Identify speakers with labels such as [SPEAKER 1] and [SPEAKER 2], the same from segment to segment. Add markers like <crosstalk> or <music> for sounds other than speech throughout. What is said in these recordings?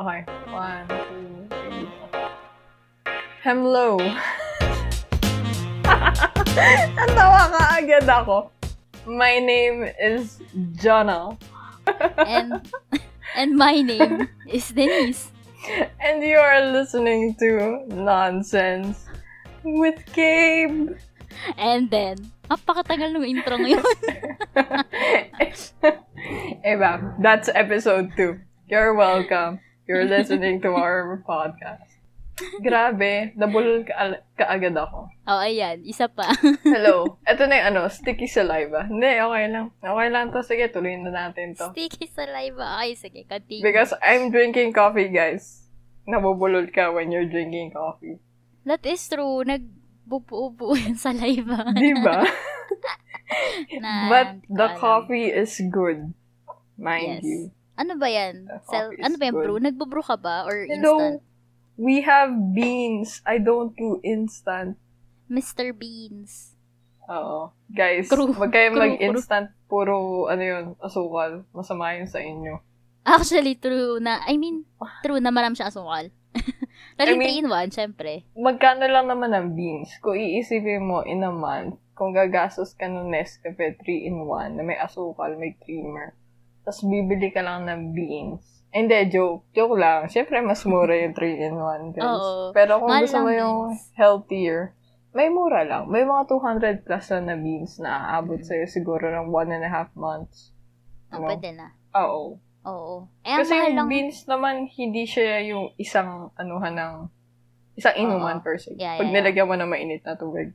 [SPEAKER 1] Okay. One, two, three, four. Hello. <laughs> Natawa ka agad ako. My name is Jonna.
[SPEAKER 2] And and my name is Denise.
[SPEAKER 1] And you are listening to Nonsense with Gabe.
[SPEAKER 2] And then, napakatagal ng intro ngayon. <laughs> <laughs>
[SPEAKER 1] Eva, that's episode 2. You're welcome. You're listening to our podcast. Grabe, nabulol ka, kaagad ako.
[SPEAKER 2] oh, ayan. Isa pa. <laughs>
[SPEAKER 1] Hello. Ito na yung ano, sticky saliva. Hindi, okay lang. Okay lang to. Sige, tuloy na natin to.
[SPEAKER 2] Sticky saliva. Okay, sige. Continue.
[SPEAKER 1] Because I'm drinking coffee, guys. Nabubulol ka when you're drinking coffee.
[SPEAKER 2] That is true. Nagbubuo <laughs> yung saliva. <laughs>
[SPEAKER 1] Di ba?
[SPEAKER 2] na,
[SPEAKER 1] But the coffee is good. Mind
[SPEAKER 2] Yes.
[SPEAKER 1] you.
[SPEAKER 2] Ano ba yan? Sel-
[SPEAKER 1] coffee
[SPEAKER 2] ano ba yan,
[SPEAKER 1] good.
[SPEAKER 2] brew? Nagbubrew ka ba? Or
[SPEAKER 1] Hello.
[SPEAKER 2] instant?
[SPEAKER 1] We have beans. I don't do instant.
[SPEAKER 2] Mr. Beans.
[SPEAKER 1] Oo. Guys,
[SPEAKER 2] Crew.
[SPEAKER 1] wag kayong
[SPEAKER 2] Crew,
[SPEAKER 1] mag-instant puro, ano yun, asukal. Masama yun sa inyo.
[SPEAKER 2] Actually, true na, I mean, true na marami siya asukal. <laughs>
[SPEAKER 1] I
[SPEAKER 2] Laging
[SPEAKER 1] mean-
[SPEAKER 2] 3 in 1, syempre.
[SPEAKER 1] Magkano lang naman ang beans? Kung iisipin mo in a month, kung gagastos ka ng Nescafe 3 in 1 na may asukal, may creamer, tapos bibili ka lang ng beans. Hindi, joke. Joke lang. Siyempre, mas mura yung 3 in 1, guys.
[SPEAKER 2] Oo.
[SPEAKER 1] Pero kung
[SPEAKER 2] Mahal
[SPEAKER 1] gusto mo yung
[SPEAKER 2] beans.
[SPEAKER 1] healthier, may mura lang. May mga 200 plus na na beans na aabot sa'yo siguro ng 1 and a half months.
[SPEAKER 2] Oh,
[SPEAKER 1] Ano?
[SPEAKER 2] pwede na.
[SPEAKER 1] Oo.
[SPEAKER 2] Oo. Eh,
[SPEAKER 1] Kasi yung
[SPEAKER 2] lang.
[SPEAKER 1] beans naman, hindi siya yung isang anuhan ng isang inuman
[SPEAKER 2] Oo.
[SPEAKER 1] per se.
[SPEAKER 2] Yeah,
[SPEAKER 1] Pag
[SPEAKER 2] yeah,
[SPEAKER 1] nilagyan mo ng mainit na tubig.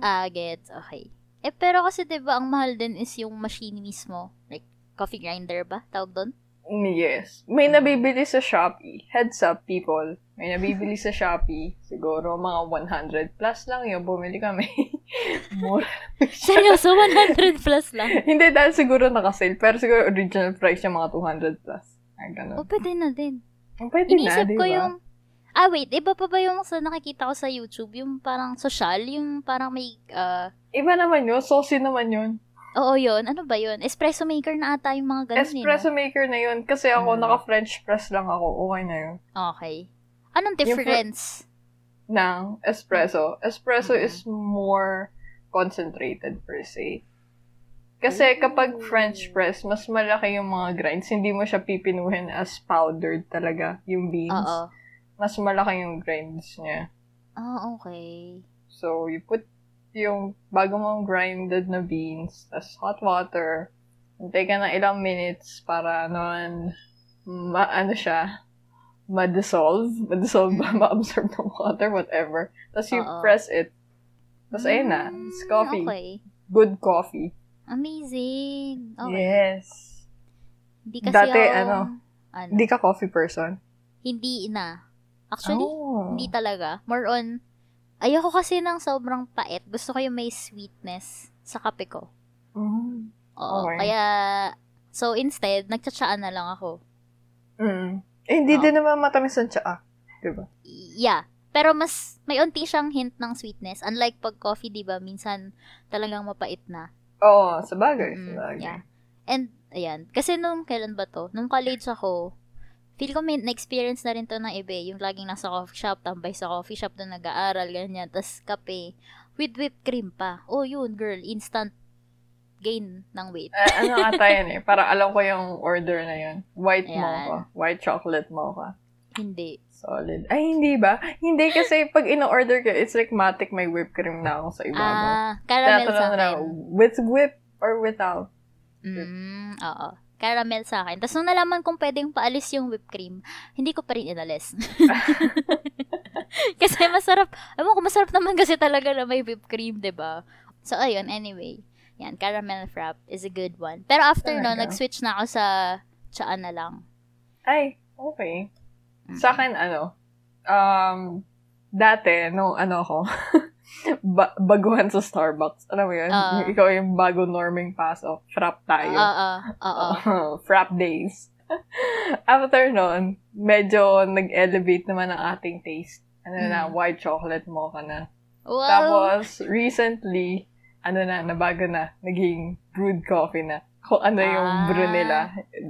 [SPEAKER 2] Ah, gets. Okay. Eh, pero kasi 'di ba ang mahal din is yung machine mismo. Like, coffee grinder ba? Tawag doon?
[SPEAKER 1] Mm, Yes. May nabibili sa Shopee. Heads up, people. May nabibili sa Shopee. Siguro mga 100 plus lang yun. Bumili kami. <laughs> Mura.
[SPEAKER 2] Seryoso, 100 plus lang. <laughs>
[SPEAKER 1] Hindi dahil siguro nakasale. Pero siguro original price niya mga 200 plus. Ay,
[SPEAKER 2] O,
[SPEAKER 1] ganun.
[SPEAKER 2] pwede na din.
[SPEAKER 1] Pwede na,
[SPEAKER 2] Inisip
[SPEAKER 1] di
[SPEAKER 2] ko yung... Ah, wait. Iba pa ba yung sa nakikita ko sa YouTube? Yung parang social? Yung parang may... ah,
[SPEAKER 1] Iba naman yun. Saucy naman yun.
[SPEAKER 2] Oo, yun. Ano ba yun? Espresso maker na ata yung mga ganun
[SPEAKER 1] Espresso
[SPEAKER 2] eh.
[SPEAKER 1] maker na yun. Kasi ako,
[SPEAKER 2] Mm.
[SPEAKER 1] naka-French press lang ako. Okay na yun.
[SPEAKER 2] Okay. Anong
[SPEAKER 1] Yung fr-
[SPEAKER 2] difference?
[SPEAKER 1] ng espresso. Espresso
[SPEAKER 2] Mhm.
[SPEAKER 1] is more concentrated per se. Kasi kapag French press, mas malaki yung mga grinds. Hindi mo siya pipinuhin as powdered talaga, yung beans.
[SPEAKER 2] Oo.
[SPEAKER 1] Mas malaki yung grinds niya.
[SPEAKER 2] Ah, okay.
[SPEAKER 1] So, you put yung bago mong grinded na beans, tas hot water, hintay ka ng ilang minutes para naman, ma, ano siya, ma-dissolve, ma-dissolve ba, <laughs> ma-absorb ng water, whatever. Tapos you
[SPEAKER 2] Oo.
[SPEAKER 1] press it. Tapos ayun na, it's
[SPEAKER 2] Mm,
[SPEAKER 1] coffee.
[SPEAKER 2] Okay.
[SPEAKER 1] Good coffee.
[SPEAKER 2] Amazing. Okay.
[SPEAKER 1] Yes.
[SPEAKER 2] Hindi kasi
[SPEAKER 1] Dati,
[SPEAKER 2] ako,
[SPEAKER 1] ano,
[SPEAKER 2] ano,
[SPEAKER 1] Hindi ka coffee person?
[SPEAKER 2] hindi na. Actually,
[SPEAKER 1] oh.
[SPEAKER 2] hindi talaga. More on, ayoko kasi ng sobrang pait. Gusto ko yung may sweetness sa kape ko.
[SPEAKER 1] Mm.
[SPEAKER 2] Oo.
[SPEAKER 1] Okay.
[SPEAKER 2] Kaya, so instead, nagtsatsaan na lang ako.
[SPEAKER 1] Mm. Eh, hindi
[SPEAKER 2] Oo.
[SPEAKER 1] din naman matamis ang tsaa. Diba?
[SPEAKER 2] Yeah. Pero mas, may unti siyang hint ng sweetness. Unlike pag coffee, di ba, minsan talagang mapait na.
[SPEAKER 1] Oo, sa bagay.
[SPEAKER 2] Mm,
[SPEAKER 1] sa bagay.
[SPEAKER 2] yeah. And, ayan. Kasi nung, kailan ba to? Nung college ako, feel ko may na-experience na rin to ng iba eh. Yung laging nasa coffee shop, tambay sa coffee shop doon nag-aaral, ganyan. Tapos kape. With whipped cream pa. Oh, yun, girl. Instant gain ng weight.
[SPEAKER 1] Eh, ano ata yan eh. Para alam ko yung order na yun. White
[SPEAKER 2] Ayan.
[SPEAKER 1] mocha. White chocolate mocha.
[SPEAKER 2] Hindi.
[SPEAKER 1] Solid. Ay, hindi ba? Hindi kasi pag ino-order ka, it's like matic may whipped cream na ako sa ibabaw.
[SPEAKER 2] Ah, caramel sa
[SPEAKER 1] Tinatanong na,
[SPEAKER 2] akin.
[SPEAKER 1] with whip or without?
[SPEAKER 2] Mm, oo. Caramel sa akin. Tapos nung nalaman kong pwedeng paalis yung whipped cream, hindi ko pa rin inalis. <laughs> <laughs> kasi masarap. Ewan ko, masarap naman kasi talaga na may whipped cream, 'di ba So, ayun, anyway. Yan, caramel frap is a good one. Pero after no,
[SPEAKER 1] Talaga?
[SPEAKER 2] nag-switch na ako sa tsaan na lang.
[SPEAKER 1] Ay, okay. Sa akin, ano, um, dati, no, ano ako, <laughs> ba- baguhan sa Starbucks. Alam mo yun? Yung ikaw yung bago norming pasok. Frap tayo.
[SPEAKER 2] Oo, oo. <laughs>
[SPEAKER 1] Frap days. <laughs> After nun, medyo nag-elevate naman ang ating taste. Ano na,
[SPEAKER 2] Mm.
[SPEAKER 1] white chocolate mocha na.
[SPEAKER 2] Wow.
[SPEAKER 1] Tapos, recently, ano na, nabago na, naging brewed coffee na. Kung ano yung
[SPEAKER 2] Ah.
[SPEAKER 1] brew nila.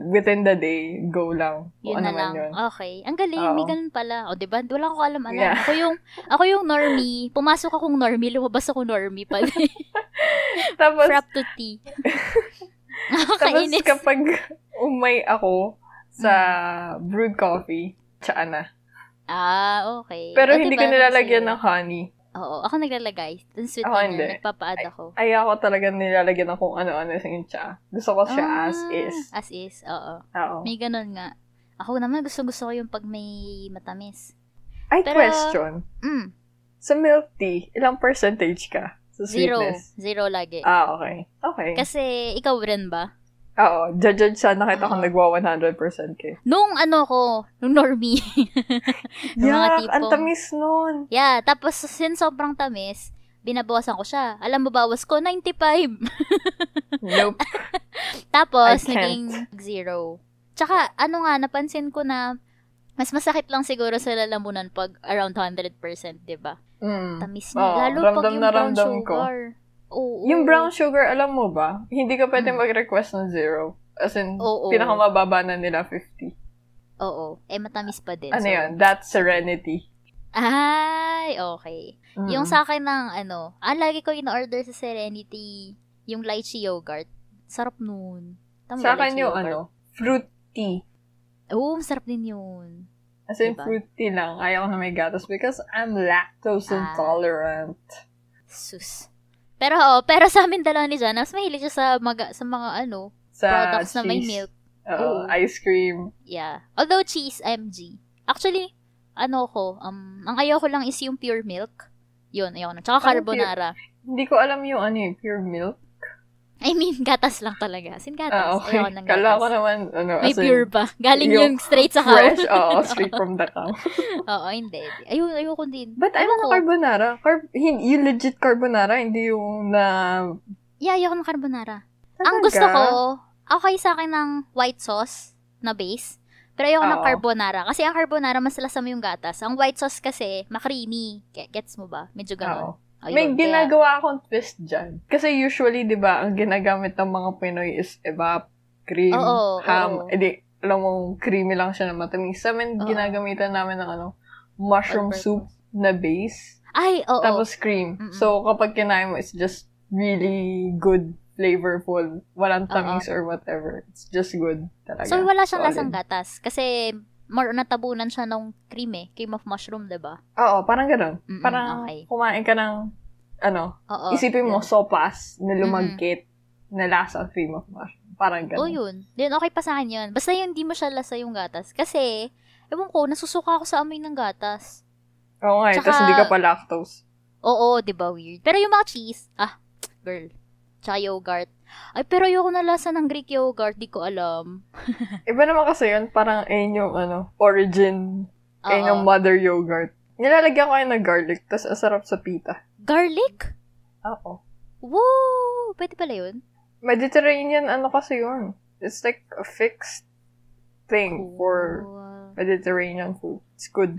[SPEAKER 1] Within the day, go lang. Kung
[SPEAKER 2] Yun
[SPEAKER 1] ano
[SPEAKER 2] na
[SPEAKER 1] man
[SPEAKER 2] lang.
[SPEAKER 1] yun.
[SPEAKER 2] Okay. Ang galing,
[SPEAKER 1] Oo.
[SPEAKER 2] may ganun pala. O, diba? Wala ko alam alam.
[SPEAKER 1] Yeah.
[SPEAKER 2] Ako yung, ako yung normie. Pumasok akong normie, lumabas ako normie pala. <laughs>
[SPEAKER 1] Tapos,
[SPEAKER 2] Frap to tea. <laughs>
[SPEAKER 1] tapos kapag umay ako sa brewed coffee, tsaa na.
[SPEAKER 2] Ah, okay.
[SPEAKER 1] Pero
[SPEAKER 2] O,
[SPEAKER 1] hindi
[SPEAKER 2] diba?
[SPEAKER 1] ko nilalagyan ng honey.
[SPEAKER 2] Oo, ako naglalagay. Dun sweet
[SPEAKER 1] Ako
[SPEAKER 2] na nagpapa-add ako.
[SPEAKER 1] Ay, ako talaga nilalagyan ng kung ano-ano sa yung tsaa. Gusto ko siya
[SPEAKER 2] Ah,
[SPEAKER 1] as is.
[SPEAKER 2] As is, oo.
[SPEAKER 1] Oo.
[SPEAKER 2] May ganun nga. Ako naman, gusto-gusto ko yung pag may matamis.
[SPEAKER 1] Ay,
[SPEAKER 2] pero-
[SPEAKER 1] question.
[SPEAKER 2] Mm,
[SPEAKER 1] Sa milk tea, ilang percentage ka sa
[SPEAKER 2] zero.
[SPEAKER 1] sweetness?
[SPEAKER 2] Zero lagi.
[SPEAKER 1] Ah, okay. Okay.
[SPEAKER 2] Kasi, ikaw rin ba?
[SPEAKER 1] Oo. Judge sa nakita ko
[SPEAKER 2] Oo.
[SPEAKER 1] nagwa 100% ka.
[SPEAKER 2] Nung ano ko, nung normie. <laughs> Yung mga tipong-
[SPEAKER 1] ang tamis nun.
[SPEAKER 2] Yeah, tapos since sobrang tamis, binabawasan ko siya. Alam mo, bawas ko, 95. <laughs>
[SPEAKER 1] Nope.
[SPEAKER 2] Tapos, naging zero. Tsaka, ano nga, napansin ko na, mas masakit lang siguro sa lalamunan pag around 100%, di ba?
[SPEAKER 1] Mm.
[SPEAKER 2] Tamis niya.
[SPEAKER 1] Oo,
[SPEAKER 2] Lalo pag yung
[SPEAKER 1] na
[SPEAKER 2] brown
[SPEAKER 1] ramdam ko.
[SPEAKER 2] Oo.
[SPEAKER 1] Yung brown sugar, alam mo ba? Hindi ka pwede
[SPEAKER 2] Mm.
[SPEAKER 1] mag-request ng zero. As in,
[SPEAKER 2] Oo.
[SPEAKER 1] pinakamababa na nila 50.
[SPEAKER 2] Oo. Eh, matamis pa din.
[SPEAKER 1] Ano
[SPEAKER 2] so-
[SPEAKER 1] yun? That's serenity.
[SPEAKER 2] Ay, okay.
[SPEAKER 1] Mm.
[SPEAKER 2] Yung sa akin ng ano, ah, lagi ko in-order sa Serenity, yung lychee yogurt. Sarap nun. Tama
[SPEAKER 1] Sa akin yung
[SPEAKER 2] yogurt?
[SPEAKER 1] ano, fruit tea.
[SPEAKER 2] Oo, masarap din yun.
[SPEAKER 1] As in,
[SPEAKER 2] Diba?
[SPEAKER 1] fruit tea lang. Ayaw ko na may gatas because I'm lactose
[SPEAKER 2] Ah.
[SPEAKER 1] intolerant.
[SPEAKER 2] Sus. Pero oo, pero sa amin dalawa ni Jana, mas mahilig siya sa, mga, sa mga ano,
[SPEAKER 1] Sa
[SPEAKER 2] products na may
[SPEAKER 1] cheese.
[SPEAKER 2] milk.
[SPEAKER 1] Oo, ice cream.
[SPEAKER 2] Yeah. Although cheese, MG. Actually, ano ko, um, ang ayaw ko lang is yung pure milk. Yun, ayaw ko na. Tsaka carbonara.
[SPEAKER 1] Hindi ko alam yung ano eh, pure milk.
[SPEAKER 2] I mean, gatas lang talaga. Sin gatas.
[SPEAKER 1] Ah, okay.
[SPEAKER 2] Ayaw ng
[SPEAKER 1] Kala ko
[SPEAKER 2] gatas.
[SPEAKER 1] naman, ano,
[SPEAKER 2] May
[SPEAKER 1] as in,
[SPEAKER 2] pure pa. Galing
[SPEAKER 1] yung
[SPEAKER 2] yung straight sa cow.
[SPEAKER 1] fresh. Oo, <laughs> straight from the cow. <laughs>
[SPEAKER 2] Oo, hindi. Ayaw, ayaw ko din.
[SPEAKER 1] But ano
[SPEAKER 2] ko.
[SPEAKER 1] na carbonara? Carb, hin- yung legit carbonara, hindi yung na...
[SPEAKER 2] Yeah, ayaw ko ng carbonara. Ang
[SPEAKER 1] Talaga?
[SPEAKER 2] gusto ko, okay sa akin ng white sauce na base. Pero ayoko ng carbonara. Kasi ang carbonara, mas lasam yung gatas. Ang white sauce kasi, makrimi. Ge- Gets mo ba? Medyo ganon. Ayun,
[SPEAKER 1] May
[SPEAKER 2] kaya-
[SPEAKER 1] ginagawa akong twist dyan. Kasi usually, di ba, ang ginagamit ng mga Pinoy is evap, cream,
[SPEAKER 2] Oo,
[SPEAKER 1] ham.
[SPEAKER 2] oo.
[SPEAKER 1] Edi, alam mo, creamy lang siya na matamis. Sa amin,
[SPEAKER 2] Oo.
[SPEAKER 1] ginagamitan namin ng ano, mushroom
[SPEAKER 2] All-purpose.
[SPEAKER 1] soup na base.
[SPEAKER 2] Ay, oo.
[SPEAKER 1] Tapos cream.
[SPEAKER 2] Mm-mm.
[SPEAKER 1] So, kapag kinain mo, it's just really good, flavorful. Walang tamis or whatever. It's just good talaga.
[SPEAKER 2] so, wala siyang
[SPEAKER 1] Solid.
[SPEAKER 2] lasang gatas. Kasi, more natabunan siya ng cream eh. Cream of mushroom, 'di ba?
[SPEAKER 1] Oo, parang ganun.
[SPEAKER 2] Mm-mm,
[SPEAKER 1] Parang
[SPEAKER 2] okay.
[SPEAKER 1] kumain ka ng, ano,
[SPEAKER 2] Oo.
[SPEAKER 1] isipin mo,
[SPEAKER 2] yun.
[SPEAKER 1] sopas na lumagkit na lasa cream of mushroom. Parang ganun.
[SPEAKER 2] Oh, yun. Then, okay pa sa akin yun. Basta yung di mo siya lasa yung gatas. Kasi, ewan ko, nasusuka ako sa amoy ng gatas.
[SPEAKER 1] Oo nga, eh,
[SPEAKER 2] Tsaka-
[SPEAKER 1] tapos hindi ka pa lactose.
[SPEAKER 2] Oo, di ba weird? Pero yung mga cheese, ah, girl. Tsaka yogurt. Ay, pero ayoko na lasa ng Greek yogurt. Di ko alam. <laughs>
[SPEAKER 1] Iba naman kasi yun, parang ayun yung, ano, origin, ayun yung mother yogurt. Nilalagyan ko yun ng garlic, tapos asarap sa pita.
[SPEAKER 2] Garlic?
[SPEAKER 1] Oo.
[SPEAKER 2] Woo! Pwede pala yun?
[SPEAKER 1] Mediterranean, ano kasi yun? It's like a fixed thing for
[SPEAKER 2] Cool.
[SPEAKER 1] Mediterranean food. It's good.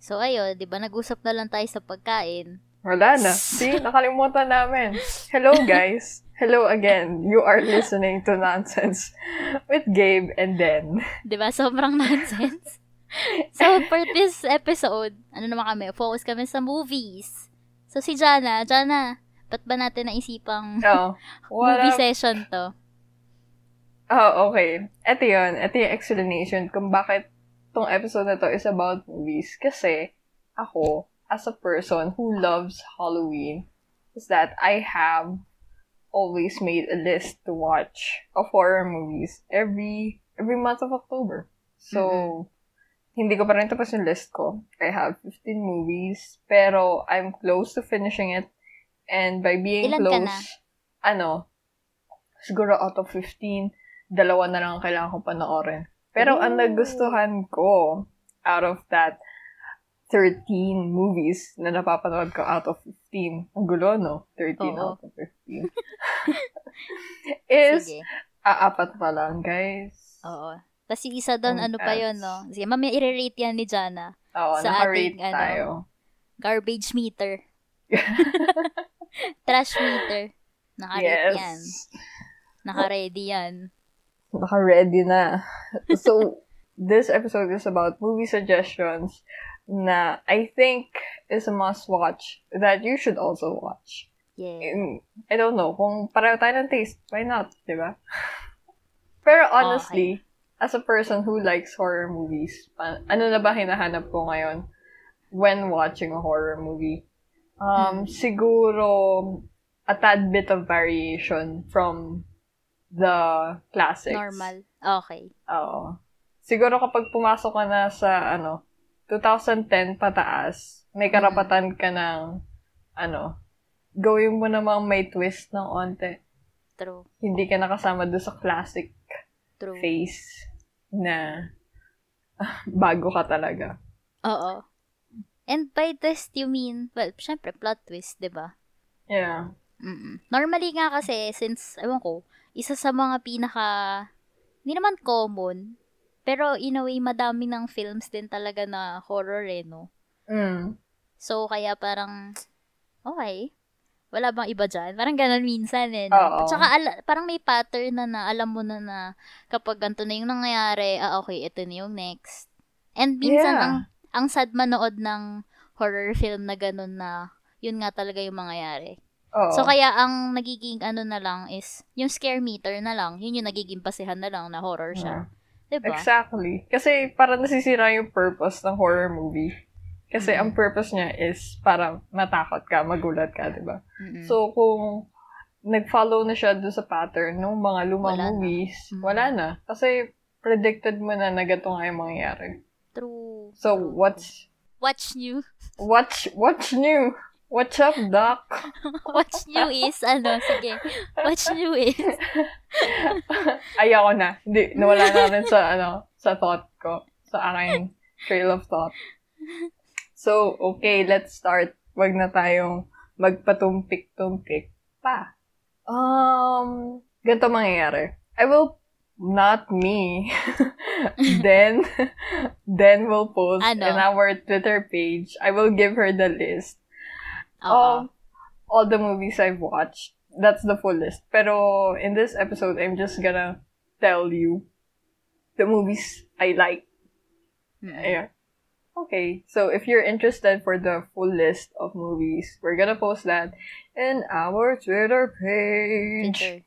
[SPEAKER 2] So, ayun, di ba, nag-usap na lang tayo sa pagkain.
[SPEAKER 1] Wala na. <laughs> See, nakalimutan namin. Hello, guys. Hello again. You are listening to Nonsense with Gabe and Den.
[SPEAKER 2] Ba? Sobrang <laughs> nonsense. so, for this episode, ano naman kami, focus kami sa movies. So, si Jana, Jana, ba't ba natin naisipang
[SPEAKER 1] Oh, <laughs>
[SPEAKER 2] movie
[SPEAKER 1] up?
[SPEAKER 2] session to?
[SPEAKER 1] Oh, okay. Ito yun. Ito yung explanation kung bakit tong episode na to is about movies. Kasi, ako, as a person who loves Halloween, is that I have always made a list to watch of horror movies every every month of October. So, hindi ko pa rin tapos yung list ko. I have 15 movies, pero I'm close to finishing it. And by being
[SPEAKER 2] Ilan
[SPEAKER 1] close, ano, siguro out of 15, dalawa na lang ang kailangan ko panoorin. Pero ang
[SPEAKER 2] Ooh.
[SPEAKER 1] nagustuhan ko out of that 13 movies na napapanood ko out of 15, ang gulo, no? 13
[SPEAKER 2] Oo.
[SPEAKER 1] out of 15. <laughs> is,
[SPEAKER 2] Sige.
[SPEAKER 1] aapat pa lang, guys.
[SPEAKER 2] Oo. Tapos yung isa doon, ano pa yun, no? Sige, mamaya i-rate yan ni Jana.
[SPEAKER 1] Oo,
[SPEAKER 2] Sa ating, ano,
[SPEAKER 1] tayo.
[SPEAKER 2] Garbage meter. <laughs> Trash meter. Nakarate
[SPEAKER 1] Yes.
[SPEAKER 2] yan. Naka-ready yan.
[SPEAKER 1] Naka-ready na. So, this episode is about movie suggestions na I think is a must-watch that you should also watch.
[SPEAKER 2] Yeah.
[SPEAKER 1] I don't know, kung pareho tayo ng taste, why not, di ba? <laughs> Pero honestly, as a person who likes horror movies, ano na ba hinahanap ko ngayon when watching a horror movie? Um, siguro, a tad bit of variation from the classics.
[SPEAKER 2] Normal. Okay.
[SPEAKER 1] Oo. Siguro kapag pumasok ka na sa, ano, 2010 pataas, may karapatan ka ng, ano, gawin mo namang may twist ng onte.
[SPEAKER 2] True.
[SPEAKER 1] Hindi ka nakasama doon sa classic
[SPEAKER 2] True.
[SPEAKER 1] face na <laughs> bago ka talaga.
[SPEAKER 2] Oo. And by twist, you mean, well, syempre, plot twist, di ba?
[SPEAKER 1] Yeah.
[SPEAKER 2] Mm-mm. Normally nga kasi, since, ewan ko, isa sa mga pinaka, hindi naman common, pero in a way, madami ng films din talaga na horror eh, no?
[SPEAKER 1] Mm.
[SPEAKER 2] So, kaya parang, okay, wala bang iba dyan? Parang ganun minsan eh,
[SPEAKER 1] Oo.
[SPEAKER 2] no? At saka, ala- parang may pattern na na, alam mo na na, kapag ganito na yung nangyayari, ah, okay, ito na yung next. And minsan,
[SPEAKER 1] Yeah.
[SPEAKER 2] ang, ang sad manood ng horror film na ganun na, yun nga talaga yung mangyayari.
[SPEAKER 1] Oo.
[SPEAKER 2] So, kaya ang nagiging ano na lang is, yung scare meter na lang, yun yung nagiging basihan na lang na horror siya. Diba?
[SPEAKER 1] Exactly. Kasi parang nasisira yung purpose ng horror movie. Kasi
[SPEAKER 2] Mm.
[SPEAKER 1] ang purpose niya is para matakot ka, magulat ka, di ba?
[SPEAKER 2] Mm-mm.
[SPEAKER 1] So, kung nag-follow na siya doon sa pattern ng mga lumang
[SPEAKER 2] Wala na.
[SPEAKER 1] movies,
[SPEAKER 2] Mm.
[SPEAKER 1] wala na. Kasi predicted mo na na ganito nga yung mangyayari.
[SPEAKER 2] True.
[SPEAKER 1] So,
[SPEAKER 2] True,
[SPEAKER 1] what's,
[SPEAKER 2] Watch new.
[SPEAKER 1] watch, watch new? What's up, Doc? <laughs>
[SPEAKER 2] Watch new is, ano, sige. Watch new is, <laughs>
[SPEAKER 1] Ayoko na. Hindi, nawala na rin sa, ano, sa thought ko. Sa aking trail of thought. So, okay, let's start. Wag na tayong magpatumpik-tumpik pa. Um, ganito mangyayari. I will, not me, <laughs> then, then we'll post
[SPEAKER 2] Ano?
[SPEAKER 1] in our Twitter page. I will give her the list
[SPEAKER 2] Oo.
[SPEAKER 1] of all the movies I've watched. That's the full list. Pero in this episode, I'm just gonna tell you the movies I like.
[SPEAKER 2] Mm-mm.
[SPEAKER 1] Yeah. Okay, so if you're interested for the full list of movies, we're gonna post that in our Twitter page.
[SPEAKER 2] Twitter.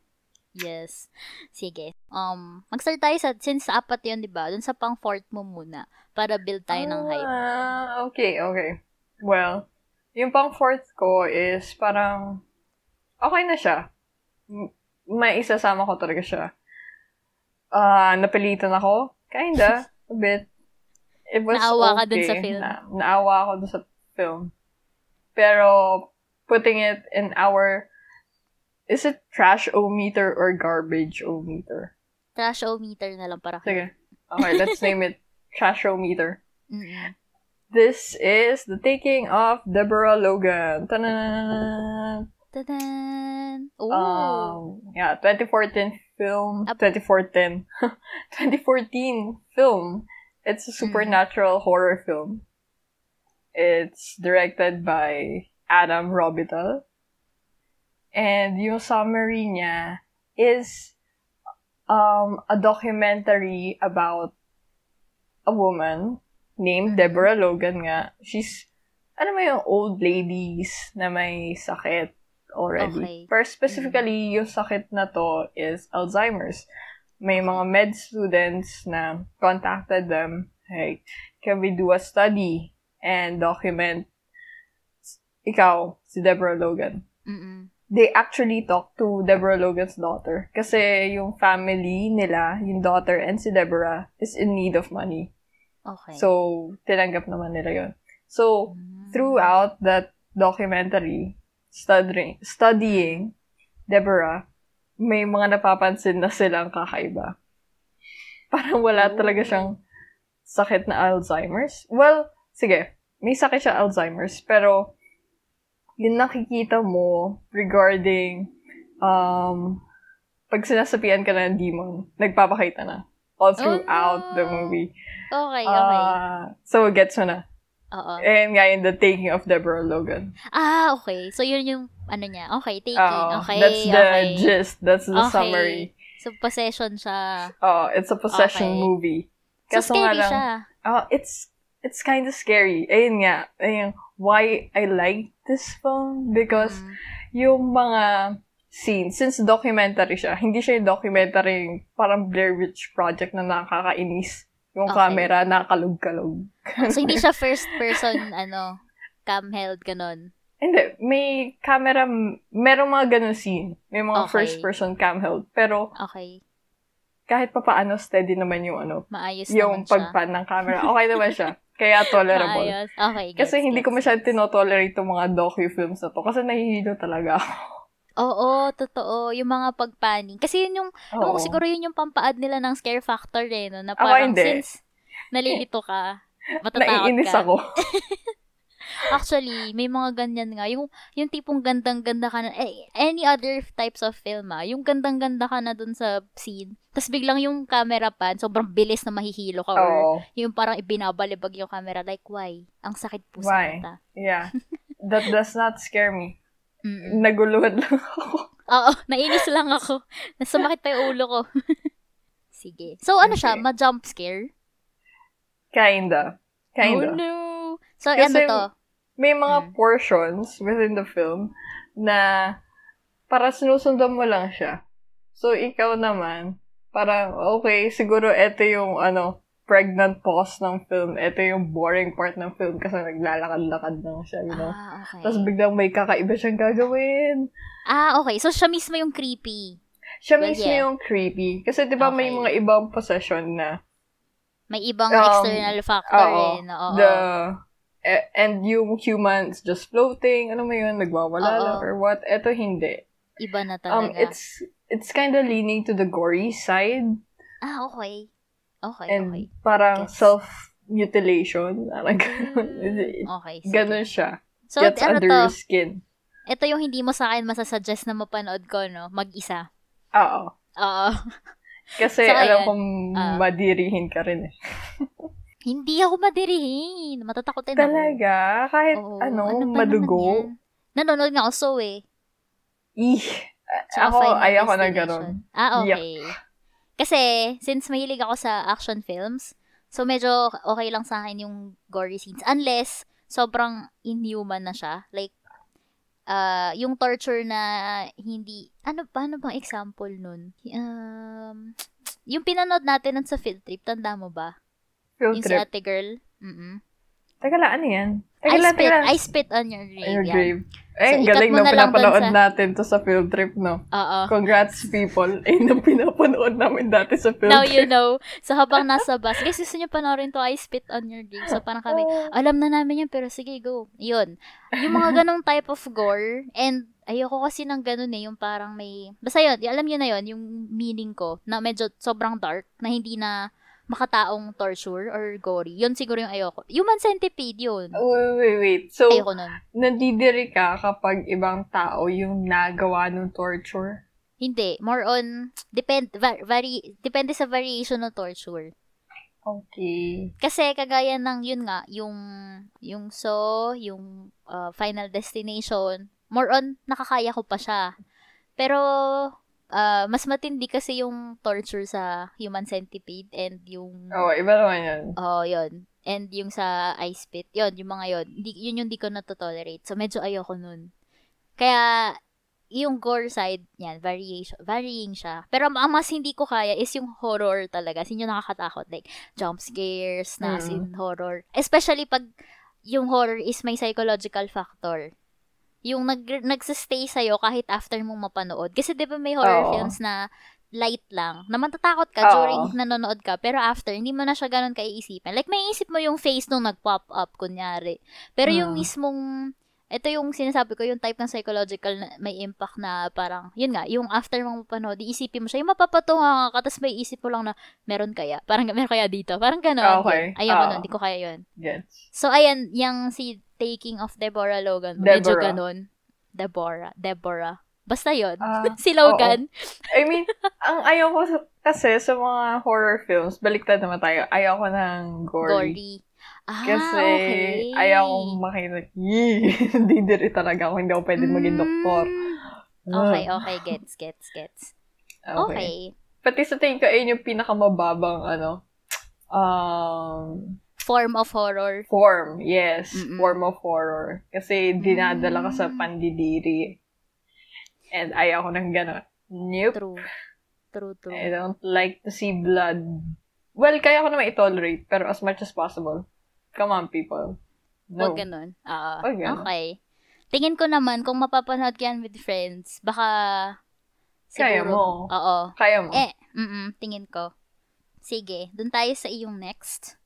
[SPEAKER 2] Yes. Sige. Um, mag-start tayo sa, since apat yun, di ba? Dun sa pang fourth mo muna. Para build tayo ng hype.
[SPEAKER 1] Ah, okay, okay. Well, yung pang fourth ko is parang okay na siya. May isasama ko talaga siya. Ah, napilitan ako. Kinda. A bit. It was
[SPEAKER 2] Naawa ka
[SPEAKER 1] okay.
[SPEAKER 2] dun sa film.
[SPEAKER 1] Na, naawa ako dun sa film. Pero, putting it in our, is it trash-o-meter or garbage-o-meter?
[SPEAKER 2] Trash-o-meter na lang para.
[SPEAKER 1] Sige. Okay, let's <laughs> name it trash-o-meter.
[SPEAKER 2] Mm-mm.
[SPEAKER 1] This is the taking of Deborah Logan. Ta-da!
[SPEAKER 2] Tadan! Oh!
[SPEAKER 1] Um, yeah, 2014 film.
[SPEAKER 2] Ap-
[SPEAKER 1] 2014. <laughs> 2014 film. It's a supernatural horror film. It's directed by Adam Robital. And yung summary niya is um, a documentary about a woman named Deborah Logan nga. She's, ano mo yung old ladies na may sakit already.
[SPEAKER 2] Okay.
[SPEAKER 1] Pero specifically, yung sakit na to is Alzheimer's. May mga med students na contacted them, hey, can we do a study and document ikaw, si Deborah Logan?
[SPEAKER 2] Mm-mm.
[SPEAKER 1] they actually talked to Deborah Logan's daughter. Kasi yung family nila, yung daughter and si Deborah, is in need of money.
[SPEAKER 2] Okay.
[SPEAKER 1] So, tinanggap naman nila yun. So,
[SPEAKER 2] Mm.
[SPEAKER 1] throughout that documentary, studying, studying Deborah, may mga napapansin na silang kakaiba. <laughs> Parang wala talaga siyang sakit na Alzheimer's. Well, sige, may sakit siya Alzheimer's, pero yung nakikita mo regarding um, pag sinasapian ka ng demon, nagpapakita na all throughout the
[SPEAKER 2] no.
[SPEAKER 1] movie.
[SPEAKER 2] Okay, okay.
[SPEAKER 1] Ah, so, gets mo na.
[SPEAKER 2] Oo.
[SPEAKER 1] And nga yung The Taking of Deborah Logan.
[SPEAKER 2] Ah, okay. So, yun yung, ano niya. Okay, taking.
[SPEAKER 1] Oo,
[SPEAKER 2] okay,
[SPEAKER 1] that's the
[SPEAKER 2] okay.
[SPEAKER 1] gist. That's the
[SPEAKER 2] Okay.
[SPEAKER 1] summary.
[SPEAKER 2] So, possession siya.
[SPEAKER 1] Oh, it's a possession
[SPEAKER 2] Okay.
[SPEAKER 1] movie.
[SPEAKER 2] So,
[SPEAKER 1] Kaso nga
[SPEAKER 2] scary
[SPEAKER 1] lang,
[SPEAKER 2] siya.
[SPEAKER 1] Oh, it's it's kind of scary. Ayun nga, ayun, why I like this film because
[SPEAKER 2] Mm.
[SPEAKER 1] yung mga scenes, since documentary siya, hindi siya yung documentary parang Blair Witch Project na nakakainis. Yung
[SPEAKER 2] Okay.
[SPEAKER 1] camera nakalog-kalog.
[SPEAKER 2] So, hindi <laughs> siya first person, ano, cam held, ganon.
[SPEAKER 1] Hindi, may camera, merong mga ganun scene. May mga
[SPEAKER 2] Okay.
[SPEAKER 1] first person cam held. Pero
[SPEAKER 2] Okay.
[SPEAKER 1] kahit pa paano steady naman yung ano,
[SPEAKER 2] Maayos
[SPEAKER 1] yung pagpan ng camera. Okay naman siya. Kaya <laughs> tolerable.
[SPEAKER 2] Maayos. Okay,
[SPEAKER 1] Kasi
[SPEAKER 2] gets,
[SPEAKER 1] hindi ko
[SPEAKER 2] gets.
[SPEAKER 1] masyadong tinotolerate yung mga docu-films na to. Kasi nahihilo talaga ako.
[SPEAKER 2] Oo, totoo. Yung mga pagpaning. Kasi yun yung,
[SPEAKER 1] Oo.
[SPEAKER 2] Oo, siguro yun yung pampaad nila ng scare factor eh, no? Na
[SPEAKER 1] Ako
[SPEAKER 2] parang
[SPEAKER 1] hindi.
[SPEAKER 2] since nalilito ka, <laughs> matatakot
[SPEAKER 1] Naiinis
[SPEAKER 2] ka.
[SPEAKER 1] ako. <laughs> <laughs>
[SPEAKER 2] Actually, may mga ganyan nga. Yung, yung tipong gandang-ganda ka na, eh, any other types of film ah, yung gandang-ganda ka na dun sa scene. Tapos biglang yung camera pan, sobrang bilis na mahihilo ka. Or
[SPEAKER 1] Oo.
[SPEAKER 2] yung parang ibinabalibag yung camera. Like, why? Ang sakit po sa
[SPEAKER 1] Why?
[SPEAKER 2] mata.
[SPEAKER 1] Yeah. That does not scare me.
[SPEAKER 2] Mm-mm.
[SPEAKER 1] Naguluhan lang <laughs> ako.
[SPEAKER 2] Oo, nainis lang ako. Nasumakit pa yung ulo ko. <laughs> Sige. So, ano siya?
[SPEAKER 1] Okay.
[SPEAKER 2] Ma-jump scare?
[SPEAKER 1] Kinda. Kinda.
[SPEAKER 2] Oh, no. So,
[SPEAKER 1] Kasi-
[SPEAKER 2] ano to?
[SPEAKER 1] May mga
[SPEAKER 2] Mm.
[SPEAKER 1] portions within the film na para sinusundan mo lang siya. So, ikaw naman, parang, okay, siguro ito yung, ano, pregnant pause ng film. Ito yung boring part ng film kasi naglalakad-lakad lang siya, you know?
[SPEAKER 2] Ah, okay.
[SPEAKER 1] Tapos biglang may kakaiba siyang gagawin.
[SPEAKER 2] ah, okay. So, siya mismo yung creepy.
[SPEAKER 1] Siya
[SPEAKER 2] Well,
[SPEAKER 1] mismo
[SPEAKER 2] yeah.
[SPEAKER 1] yung creepy. Kasi di ba may
[SPEAKER 2] Okay.
[SPEAKER 1] mga ibang possession na
[SPEAKER 2] May ibang
[SPEAKER 1] Um,
[SPEAKER 2] external factor
[SPEAKER 1] oo,
[SPEAKER 2] eh. No? Oo.
[SPEAKER 1] the eh, and yung humans just floating, ano mo yun, nagwawala
[SPEAKER 2] Oo.
[SPEAKER 1] lang or what. Eto hindi.
[SPEAKER 2] Iba na
[SPEAKER 1] Um,
[SPEAKER 2] talaga.
[SPEAKER 1] it's it's kind of leaning to the gory side
[SPEAKER 2] ah, okay. Okay,
[SPEAKER 1] and
[SPEAKER 2] okay.
[SPEAKER 1] parang
[SPEAKER 2] Gets.
[SPEAKER 1] self-mutilation. Parang ganun.
[SPEAKER 2] Okay, sige.
[SPEAKER 1] ganun siya.
[SPEAKER 2] So,
[SPEAKER 1] Gets
[SPEAKER 2] ano
[SPEAKER 1] under
[SPEAKER 2] to?
[SPEAKER 1] your skin.
[SPEAKER 2] Ito yung hindi mo sa akin masasuggest na mapanood ko, no? Mag-isa.
[SPEAKER 1] Oo.
[SPEAKER 2] Oo. <laughs>
[SPEAKER 1] Kasi
[SPEAKER 2] So,
[SPEAKER 1] alam kong
[SPEAKER 2] Ah.
[SPEAKER 1] madirihin ka rin eh. <laughs>
[SPEAKER 2] hindi ako madirihin. Matatakotin ako.
[SPEAKER 1] Talaga? Kahit
[SPEAKER 2] Oo.
[SPEAKER 1] ano,
[SPEAKER 2] naman
[SPEAKER 1] madugo?
[SPEAKER 2] Nanonood nga ako so eh.
[SPEAKER 1] Ih.
[SPEAKER 2] Tsaka
[SPEAKER 1] Ako,
[SPEAKER 2] Final
[SPEAKER 1] ayoko na ganun.
[SPEAKER 2] Ah, okay. Kasi, since mahilig ako sa action films, so medyo okay lang sa akin yung gory scenes. Unless, sobrang inhuman na siya. Like, uh, yung torture na hindi, ano, paano bang example nun? Um, <tsk> yung pinanood natin nun sa field trip, tanda mo ba?
[SPEAKER 1] Field
[SPEAKER 2] yung si
[SPEAKER 1] trip.
[SPEAKER 2] ate girl. Mm-mm.
[SPEAKER 1] Teka lang, ano yan?
[SPEAKER 2] I spit,
[SPEAKER 1] lang.
[SPEAKER 2] I spit on your grave.
[SPEAKER 1] Your
[SPEAKER 2] yan.
[SPEAKER 1] grave. Eh,
[SPEAKER 2] So,
[SPEAKER 1] galing
[SPEAKER 2] na
[SPEAKER 1] pinapanood
[SPEAKER 2] sa-
[SPEAKER 1] natin to sa field trip, no?
[SPEAKER 2] Oo.
[SPEAKER 1] Congrats, people. <laughs> Eh, nung pinapanood namin dati sa field
[SPEAKER 2] Now
[SPEAKER 1] trip.
[SPEAKER 2] you know. So, habang nasa bus, guys, gusto nyo panoorin to, I spit on your grave. So, parang kami,
[SPEAKER 1] Oh.
[SPEAKER 2] alam na namin yan, pero sige, go. Yun. Yung mga ganong type of gore, and ayoko kasi ng ganun eh, yung parang may, basta yun, alam nyo na yun, yung meaning ko, na medyo sobrang dark, na hindi na makataong torture or gory. Yun siguro yung ayoko. Human centipede yun.
[SPEAKER 1] Wait, wait, wait. So,
[SPEAKER 2] Ayoko nun.
[SPEAKER 1] nandidiri ka kapag ibang tao yung nagawa ng torture?
[SPEAKER 2] Hindi. More on, depend, va- vari, depende sa variation ng torture.
[SPEAKER 1] Okay.
[SPEAKER 2] Kasi kagaya ng yun nga, yung yung so, yung uh, Final Destination, more on nakakaya ko pa siya. Pero uh, mas matindi kasi yung torture sa Human Centipede and yung
[SPEAKER 1] Oh, iba naman yan.
[SPEAKER 2] oh, yun. And yung sa Ice Pit, yun, yung mga yun. Hindi, yun yung di ko na-tolerate. So, medyo ayoko nun. Kaya, yung gore side, yan, variation, varying siya. Pero ang mas hindi ko kaya is yung horror talaga. Sin yung nakakatakot. Like, jump scares, na
[SPEAKER 1] Mm.
[SPEAKER 2] in horror. Especially pag yung horror is may psychological factor. Yung nag, nagsistay sa'yo kahit after mong mapanood. Kasi di ba may horror
[SPEAKER 1] Oo.
[SPEAKER 2] films na light lang, na matatakot ka
[SPEAKER 1] Oo.
[SPEAKER 2] during nanonood ka, pero after, hindi mo na siya ganun kaiisipin. Like, may isip mo yung face nung nag-pop up, kunyari. Pero yung
[SPEAKER 1] Mm.
[SPEAKER 2] mismong, ito yung sinasabi ko, yung type ng psychological na may impact na parang, yun nga, yung after mong mapanood, iisipin mo siya, yung mapapatunga ka, tapos may isip mo lang na, meron kaya? Parang, meron kaya dito? Parang gano'n.
[SPEAKER 1] Okay.
[SPEAKER 2] Ayoko
[SPEAKER 1] Oo.
[SPEAKER 2] nun, di ko kaya yun.
[SPEAKER 1] Gets.
[SPEAKER 2] So, ayan, yung si Taking of Deborah Logan, medyo
[SPEAKER 1] Deborah.
[SPEAKER 2] ganun. Deborah. Deborah. Basta yun.
[SPEAKER 1] Ah, <laughs>
[SPEAKER 2] si Logan.
[SPEAKER 1] I mean, ang ayaw ko sa- kasi sa mga horror films, baliktad naman tayo, ayaw ko ng gory.
[SPEAKER 2] Gory. Ah,
[SPEAKER 1] Kasi
[SPEAKER 2] okay.
[SPEAKER 1] ayaw kong makita, yee, <laughs> hindi diri talaga ako, hindi ako pwede maging doktor.
[SPEAKER 2] Mm, Okay, okay. Gets, gets, gets.
[SPEAKER 1] Ah,
[SPEAKER 2] Okay.
[SPEAKER 1] Pati sa tingin ko, ayun yung pinakamababang, ano, um,
[SPEAKER 2] Form of horror.
[SPEAKER 1] form. Yes,
[SPEAKER 2] Mm-mm.
[SPEAKER 1] form of horror. Kasi dinadala ka sa
[SPEAKER 2] Mm.
[SPEAKER 1] pandidiri. And ayaw ko ng gano'n. Nope.
[SPEAKER 2] True. True, true.
[SPEAKER 1] I don't like to see blood. Well, kaya ko naman i-tolerate, pero as much as possible. Come on, people. No.
[SPEAKER 2] Huwag ganun. Oo.
[SPEAKER 1] Huwag ganun.
[SPEAKER 2] Okay. Tingin ko naman, kung mapapanood ka yan with friends, baka
[SPEAKER 1] Kaya
[SPEAKER 2] siguro,
[SPEAKER 1] mo.
[SPEAKER 2] Oo.
[SPEAKER 1] Kaya mo.
[SPEAKER 2] Eh, mm tingin ko. Sige, dun tayo sa iyong next.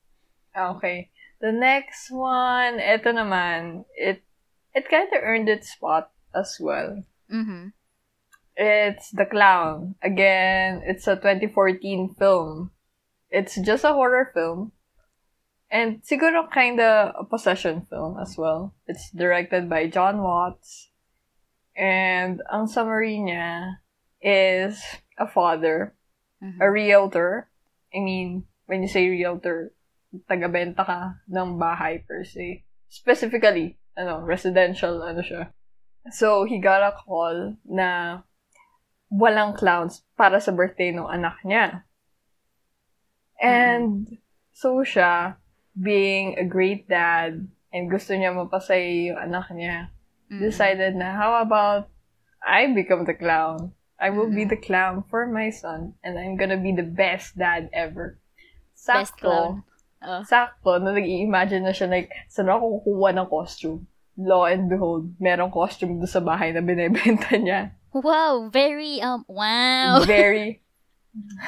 [SPEAKER 1] Okay. The next one, eto naman, it it kind of earned its spot as well.
[SPEAKER 2] Mhm.
[SPEAKER 1] It's The Clown. Again, it's a 2014 film. It's just a horror film. And siguro kinda a possession film as well. It's directed by John Watts. And ang summary niya is a father,
[SPEAKER 2] Mhm.
[SPEAKER 1] a realtor. I mean, when you say realtor, taga-benta ka ng bahay per se. Specifically, ano, residential, ano siya. So, he got a call na walang clowns para sa birthday ng anak niya. And, so siya, being a great dad, and gusto niya mapasaya yung anak niya,
[SPEAKER 2] Mhm.
[SPEAKER 1] decided na, how about I become the clown? I will be
[SPEAKER 2] Mhm.
[SPEAKER 1] the clown for my son, and I'm gonna be the best dad ever.
[SPEAKER 2] Best
[SPEAKER 1] Sakto.
[SPEAKER 2] clown. Oh.
[SPEAKER 1] Sakto, na nag-i-imagine na siya, like, saan ako kukuha ng costume? Lo and behold, merong costume doon sa bahay na binebenta niya.
[SPEAKER 2] Wow, very, um, wow.
[SPEAKER 1] Very, <laughs>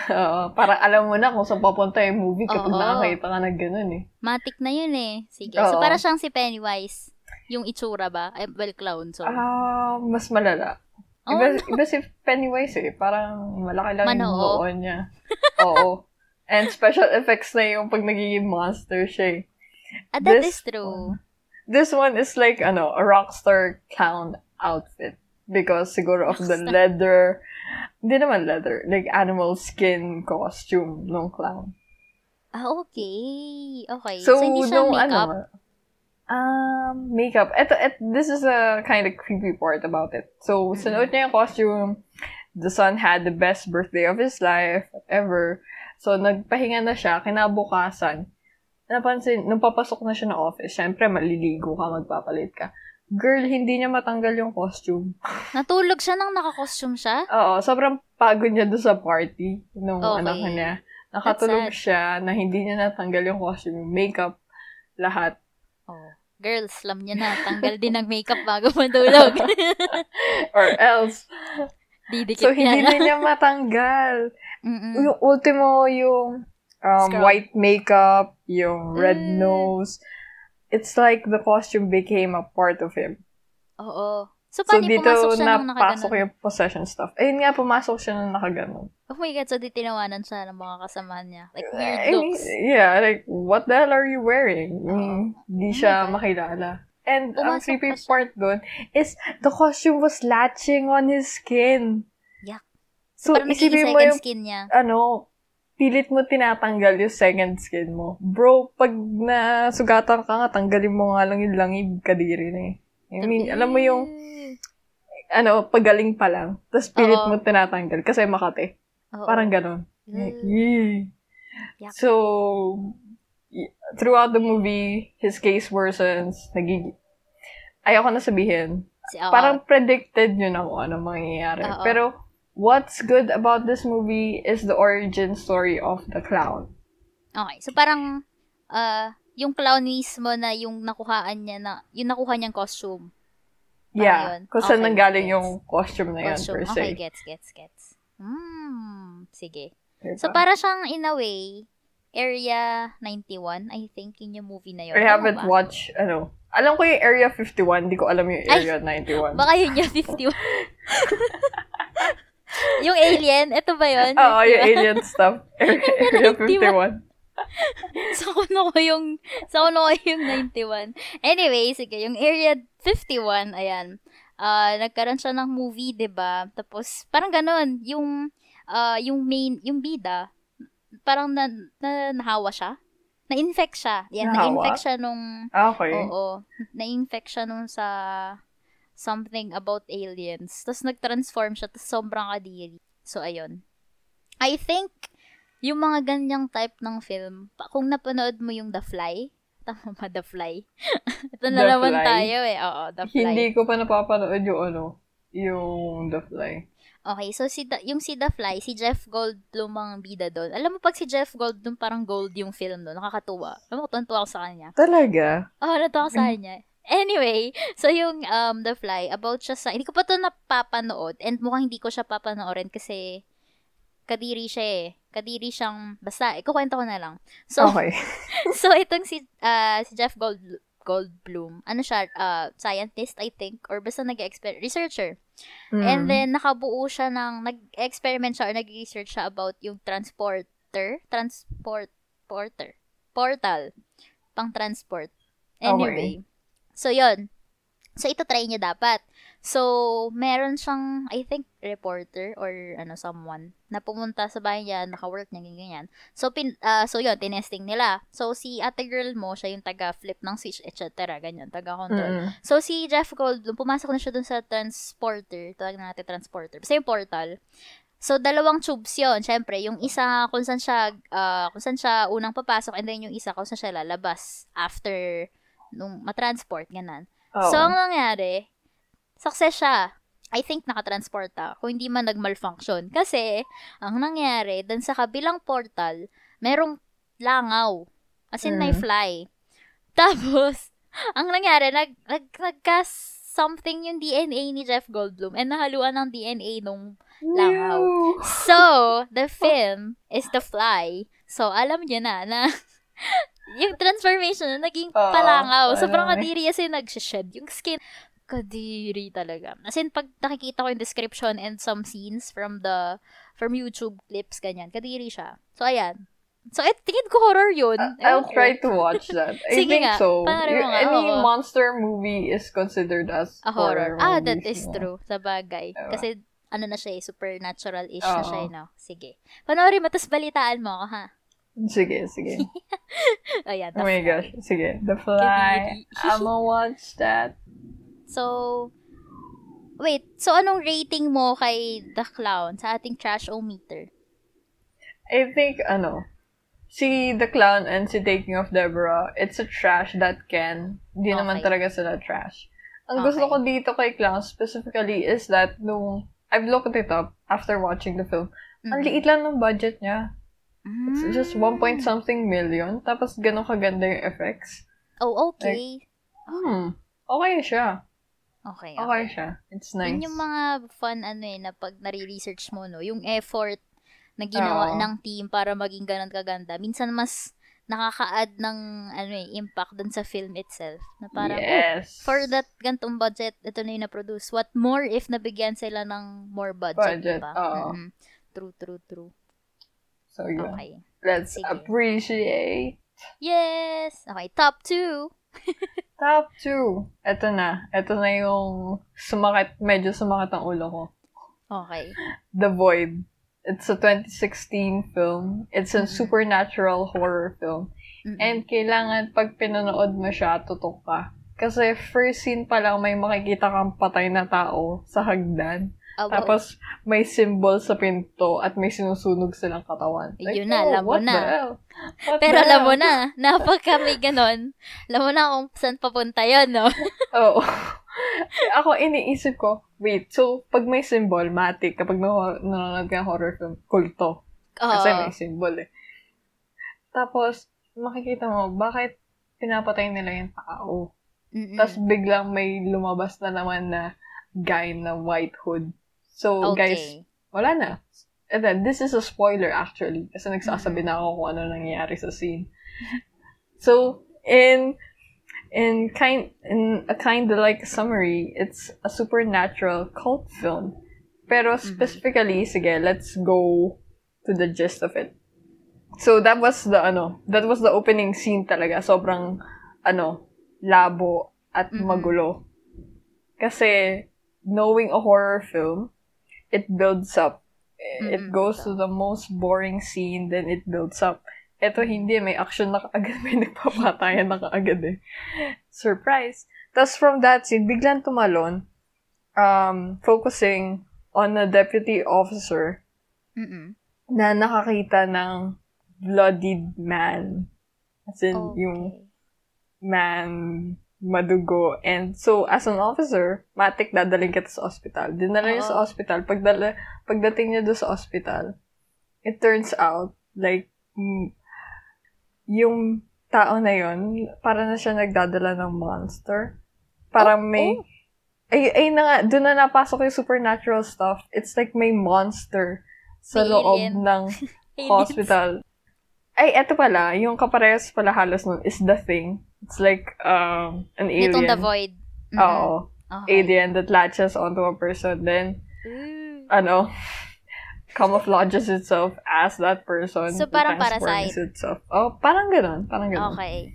[SPEAKER 1] Oo, para alam mo na kung saan papunta yung movie kapag
[SPEAKER 2] Oo.
[SPEAKER 1] nakakita ka ng ganun eh.
[SPEAKER 2] Matik na yun eh. Sige. So,
[SPEAKER 1] Oo.
[SPEAKER 2] para siyang si Pennywise. Yung itsura ba? Eh, well, clown, so.
[SPEAKER 1] Ah, mas malala.
[SPEAKER 2] Oh,
[SPEAKER 1] Iba, iba si Pennywise eh. Parang malaki lang yung
[SPEAKER 2] Manoo.
[SPEAKER 1] noo niya. Oo. And special effects na yung pag nagiging monster siya eh.
[SPEAKER 2] ah, that
[SPEAKER 1] this
[SPEAKER 2] is true.
[SPEAKER 1] This one is like, ano, a rockstar clown outfit. Because siguro of the leather, hindi naman leather, like animal skin costume ng clown.
[SPEAKER 2] Ah, okay. Okay. So,
[SPEAKER 1] So,
[SPEAKER 2] hindi siya
[SPEAKER 1] nung
[SPEAKER 2] makeup.
[SPEAKER 1] ano, um, makeup. Ito, et, this is a kind of creepy part about it. So,
[SPEAKER 2] Mm-hmm.
[SPEAKER 1] sunuot niya yung costume. The son had the best birthday of his life ever. So, nagpahinga na siya. Kinabukasan, napansin, nung papasok na siya ng office, syempre, maliligo ka, magpapalit ka. Girl, hindi niya matanggal yung costume.
[SPEAKER 2] Natulog siya nang nakakostume siya?
[SPEAKER 1] Oo, sobrang pagod niya doon sa party nung
[SPEAKER 2] Okay.
[SPEAKER 1] anak niya. Nakatulog siya na hindi niya natanggal yung costume, yung makeup, lahat.
[SPEAKER 2] Oh. Girls, alam niya na. Tanggal din ng makeup bago matulog. <laughs>
[SPEAKER 1] Or else,
[SPEAKER 2] Didikit
[SPEAKER 1] so hindi
[SPEAKER 2] na.
[SPEAKER 1] na niya matanggal.
[SPEAKER 2] Mm-mm.
[SPEAKER 1] Yung ultimo, yung um,
[SPEAKER 2] Scrub.
[SPEAKER 1] white makeup, yung red
[SPEAKER 2] Mm.
[SPEAKER 1] nose. It's like the costume became a part of him.
[SPEAKER 2] Oo. So,
[SPEAKER 1] So,
[SPEAKER 2] paano
[SPEAKER 1] dito
[SPEAKER 2] pumasok siya nang
[SPEAKER 1] yung possession stuff. Ayun nga, pumasok siya nang nakaganon.
[SPEAKER 2] Oh my God, so di tinawanan siya ng mga kasamahan niya. Like, weird
[SPEAKER 1] I mean,
[SPEAKER 2] looks.
[SPEAKER 1] yeah, like, what the hell are you wearing? Mm, Hindi
[SPEAKER 2] Oh
[SPEAKER 1] siya makilala. And ang
[SPEAKER 2] Pumasok
[SPEAKER 1] creepy
[SPEAKER 2] pa siya.
[SPEAKER 1] part doon is the costume was latching on his skin.
[SPEAKER 2] Yuck.
[SPEAKER 1] So,
[SPEAKER 2] Parang naging
[SPEAKER 1] isipin mo yung,
[SPEAKER 2] skin niya.
[SPEAKER 1] ano, pilit mo tinatanggal yung second skin mo. Bro, pag nasugatan ka nga, tanggalin mo nga lang yung langib kadiri na eh. I mean, alam mo yung, ano, pagaling pa lang. Tapos pilit
[SPEAKER 2] Oo.
[SPEAKER 1] mo tinatanggal kasi makate.
[SPEAKER 2] Oo.
[SPEAKER 1] Parang ganon. Like,
[SPEAKER 2] Mm.
[SPEAKER 1] yee.
[SPEAKER 2] Yuck.
[SPEAKER 1] So, y- throughout the movie, his case worsens. Nagig... Ayoko na sabihin.
[SPEAKER 2] Si- oo.
[SPEAKER 1] Parang predicted yun ako ano mangyayari.
[SPEAKER 2] Oo.
[SPEAKER 1] Pero, what's good about this movie is the origin story of the clown.
[SPEAKER 2] Okay. So, parang, uh, yung clown mismo na yung nakuhaan niya na, yung nakuha niyang costume. Parang
[SPEAKER 1] Yeah.
[SPEAKER 2] yun.
[SPEAKER 1] Kung saan
[SPEAKER 2] Okay,
[SPEAKER 1] nanggaling
[SPEAKER 2] gets.
[SPEAKER 1] yung costume na yan,
[SPEAKER 2] Costume.
[SPEAKER 1] per
[SPEAKER 2] Okay,
[SPEAKER 1] se.
[SPEAKER 2] gets, gets, gets. Hmm. Sige.
[SPEAKER 1] Diba?
[SPEAKER 2] So, para siyang, in a way, Area 91, I think, yun yung movie na yun.
[SPEAKER 1] I haven't watched, ano, alam ko yung Area 51, di ko alam yung
[SPEAKER 2] Ay,
[SPEAKER 1] Area 91.
[SPEAKER 2] Baka yun yung 51. <laughs> yung alien, ito ba yun?
[SPEAKER 1] Oo, yung
[SPEAKER 2] 51?
[SPEAKER 1] alien stuff. <laughs> Area, Area <laughs> 51.
[SPEAKER 2] sa kuno ko yung, sa kuno ko yung 91. Anyway, sige, yung Area 51, ayan. Ah, nagkaroon siya ng movie, 'di ba? Tapos parang ganun, yung ah, yung main, yung bida, parang na, na nahawa siya. na-infect siya. Yan,
[SPEAKER 1] Nahawa?
[SPEAKER 2] na-infect siya nung,
[SPEAKER 1] Ah, Okay.
[SPEAKER 2] oo, na-infect siya nung sa something about aliens. Tapos nag-transform siya, tapos sobrang kadiri. So, ayun. I think, yung mga ganyang type ng film, pa- kung napanood mo yung The Fly, <laughs> tama ba, The Fly? <laughs> Ito na
[SPEAKER 1] The
[SPEAKER 2] naman
[SPEAKER 1] Fly?
[SPEAKER 2] tayo eh. Oo, The Fly.
[SPEAKER 1] Hindi ko pa napapanood yung ano, yung The Fly.
[SPEAKER 2] Okay, so si The- yung si The Fly, si Jeff Goldblum ang bida doon. Alam mo, pag si Jeff Goldblum, parang gold yung film doon. Nakakatuwa. Alam mo, tuntua ako sa kanya.
[SPEAKER 1] Talaga?
[SPEAKER 2] Oh, natuwa ako sa kanya. Anyway, so yung um, The Fly, about siya sa, hindi ko pa to napapanood and mukhang hindi ko siya papanoorin kasi kadiri siya eh. Kadiri siyang, basta, ikukwento ko na lang. So,
[SPEAKER 1] Okay. <laughs>
[SPEAKER 2] so itong si, ah, si Jeff Gold, Goldblum, ano siya, ah, scientist, I think, or basta nag-exper, researcher.
[SPEAKER 1] Mm.
[SPEAKER 2] And then, nakabuo siya ng, nag-experiment siya or nag-research siya about yung transporter, transport, porter, portal, pang transport. Anyway. So, yon So, ito try niya dapat. So, meron siyang, I think, reporter or ano, someone na pumunta sa bahay niya, naka-work niya, ganyan, ganyan. So, pin, ah, so yun, tinesting nila. So, si ate girl mo, siya yung taga-flip ng switch, etc. Ganyan, taga-control.
[SPEAKER 1] Mm.
[SPEAKER 2] So, si Jeff Goldblum, pumasok na siya dun sa transporter. Tawag na natin transporter. Basta yung portal. So, dalawang tubes yon Siyempre, yung isa kung saan siya, ah, kung saan siya unang papasok and then yung isa kung saan siya lalabas after nung matransport, ganun.
[SPEAKER 1] Oo.
[SPEAKER 2] So, ang nangyari, success siya. I think nakatransport ta. Kung hindi man nag-malfunction. Kasi, ang nangyari, dun sa kabilang portal, merong langaw. As in, may
[SPEAKER 1] Mm.
[SPEAKER 2] fly. <laughs> Tapos, ang nangyari, nag, nag, nagka something yung DNA ni Jeff Goldblum and nahaluan ng DNA nung langaw.
[SPEAKER 1] Ew.
[SPEAKER 2] So, the film is The Fly. So, alam niyo na na <laughs> yung transformation na naging
[SPEAKER 1] Oo,
[SPEAKER 2] palangaw. Sobrang
[SPEAKER 1] eh.
[SPEAKER 2] kadiri kasi nag-shed. Yung skin, kadiri talaga. As in, pag nakikita ko yung description and some scenes from the, from YouTube clips, ganyan, kadiri siya. So, ayan. So, et, tingin ko horror yun.
[SPEAKER 1] I'll
[SPEAKER 2] Ewan ko.
[SPEAKER 1] try to watch that. I
[SPEAKER 2] Sige
[SPEAKER 1] think
[SPEAKER 2] nga,
[SPEAKER 1] so.
[SPEAKER 2] panoorin mo
[SPEAKER 1] Y-
[SPEAKER 2] nga,
[SPEAKER 1] Any
[SPEAKER 2] oo.
[SPEAKER 1] monster movie is considered as
[SPEAKER 2] A horror. Ah, that is
[SPEAKER 1] no?
[SPEAKER 2] true. Sa bagay.
[SPEAKER 1] Diba?
[SPEAKER 2] Kasi, ano na siya eh, supernatural-ish na
[SPEAKER 1] Oo.
[SPEAKER 2] siya eh, no? Sige. Panoorin mo, tapos balitaan mo ako, ha?
[SPEAKER 1] Sige, sige. <laughs> Oh
[SPEAKER 2] The
[SPEAKER 1] my
[SPEAKER 2] Fly.
[SPEAKER 1] gosh. Sige. The Fly. <laughs> I'ma watch that.
[SPEAKER 2] So, wait. So, anong rating mo kay The Clown sa ating trash-o-meter?
[SPEAKER 1] I think, ano, si The Clown and si Taking of Deborah, it's a trash that can. Hindi naman
[SPEAKER 2] Okay.
[SPEAKER 1] talaga sila trash. Ang gusto
[SPEAKER 2] Okay.
[SPEAKER 1] ko dito kay Clown specifically is that nung I've looked it up after watching the film, ang liit lang ng budget niya. It's
[SPEAKER 2] Mm.
[SPEAKER 1] just 1 point something million. Tapos ganun kaganda yung effects.
[SPEAKER 2] Oh, okay.
[SPEAKER 1] Hmm. Okay siya.
[SPEAKER 2] Okay,
[SPEAKER 1] Okay
[SPEAKER 2] okay.
[SPEAKER 1] siya. It's nice.
[SPEAKER 2] Yun yung mga fun ano eh, na pag nare-research mo, no? Yung effort na ginawa
[SPEAKER 1] Oo.
[SPEAKER 2] ng team para maging ganun kaganda. Minsan mas nakaka-add ng ano eh, impact dun sa film itself. Na parang, oh,
[SPEAKER 1] yes.
[SPEAKER 2] for that gantong budget, ito na yung na-produce. What more if nabigyan sila ng more budget,
[SPEAKER 1] Budget,
[SPEAKER 2] diba?
[SPEAKER 1] oo.
[SPEAKER 2] Mm-mm. True, true, true.
[SPEAKER 1] So, yun.
[SPEAKER 2] Okay.
[SPEAKER 1] Let's
[SPEAKER 2] Sige.
[SPEAKER 1] appreciate.
[SPEAKER 2] Yes! Okay, top two. <laughs>
[SPEAKER 1] Top 2. Ito na. Ito na yung sumakit, medyo sumakit ang ulo ko.
[SPEAKER 2] Okay.
[SPEAKER 1] The Void. It's a 2016 film. It's a
[SPEAKER 2] Mhm.
[SPEAKER 1] supernatural horror film.
[SPEAKER 2] Mm-mm.
[SPEAKER 1] And kailangan pag pinanood mo siya, tutok ka. Kasi first scene pa lang may makikita kang patay na tao sa hagdan.
[SPEAKER 2] Wow.
[SPEAKER 1] Tapos may symbol sa pinto at may sinusunog silang katawan.
[SPEAKER 2] Yun na,
[SPEAKER 1] oh,
[SPEAKER 2] alam mo na. Pero alam mo na, <laughs> napag kami ganon, alam mo na kung saan papunta yun, no? <laughs>
[SPEAKER 1] Oo. Ako, iniisip ko, wait, so, pag may symbol, matik, kapag na- nanonood ka horror film, kulto. Kasi
[SPEAKER 2] Oo.
[SPEAKER 1] may symbol eh. Tapos, makikita mo, bakit pinapatay nila yung tao? Tapos, biglang may lumabas na naman na guy na white hood. So, guys,
[SPEAKER 2] okay.
[SPEAKER 1] wala na. And then, this is a spoiler actually. Kasi nagsasabi
[SPEAKER 2] Mm-hmm.
[SPEAKER 1] na ako kung ano nangyayari sa scene. so, in in kind in a kind of like summary, it's a supernatural cult film. Pero
[SPEAKER 2] Mm-hmm.
[SPEAKER 1] specifically, sige, let's go to the gist of it. So that was the ano, that was the opening scene talaga. Sobrang ano, labo at
[SPEAKER 2] Mhm.
[SPEAKER 1] magulo. Kasi knowing a horror film, it builds up. It
[SPEAKER 2] Mhm.
[SPEAKER 1] goes to the most boring scene, then it builds up. Eto hindi, may action na kaagad, <laughs> may nagpapatayan na kaagad eh. Surprise! Tapos from that scene, biglang tumalon, um, focusing on a deputy officer
[SPEAKER 2] Mm-mm.
[SPEAKER 1] na nakakita ng bloodied man. As in, yung
[SPEAKER 2] Okay.
[SPEAKER 1] man madugo. And so, as an officer, matik dadaling kita sa ospital. Dinala niya sa
[SPEAKER 2] Oo.
[SPEAKER 1] ospital. Pagdala, pagdating niya doon sa ospital, it turns out, like, mm, yung tao na yon para na siya nagdadala ng monster. Parang
[SPEAKER 2] Oh,
[SPEAKER 1] may,
[SPEAKER 2] oh.
[SPEAKER 1] ay, ay na nga, doon na napasok yung supernatural stuff. It's like may monster sa
[SPEAKER 2] May
[SPEAKER 1] loob
[SPEAKER 2] alien.
[SPEAKER 1] ng <laughs> hospital. Ay, eto pala, yung kaparehas pala halos nun is The Thing. It's like um, an alien.
[SPEAKER 2] the void. Mm-mm.
[SPEAKER 1] Oo.
[SPEAKER 2] Okay.
[SPEAKER 1] Alien that latches onto a person. Then,
[SPEAKER 2] Ooh.
[SPEAKER 1] ano, <laughs> camouflages itself as that person.
[SPEAKER 2] So, parang Parasite.
[SPEAKER 1] Itself. Oh, parang ganun. Parang ganun.
[SPEAKER 2] Okay.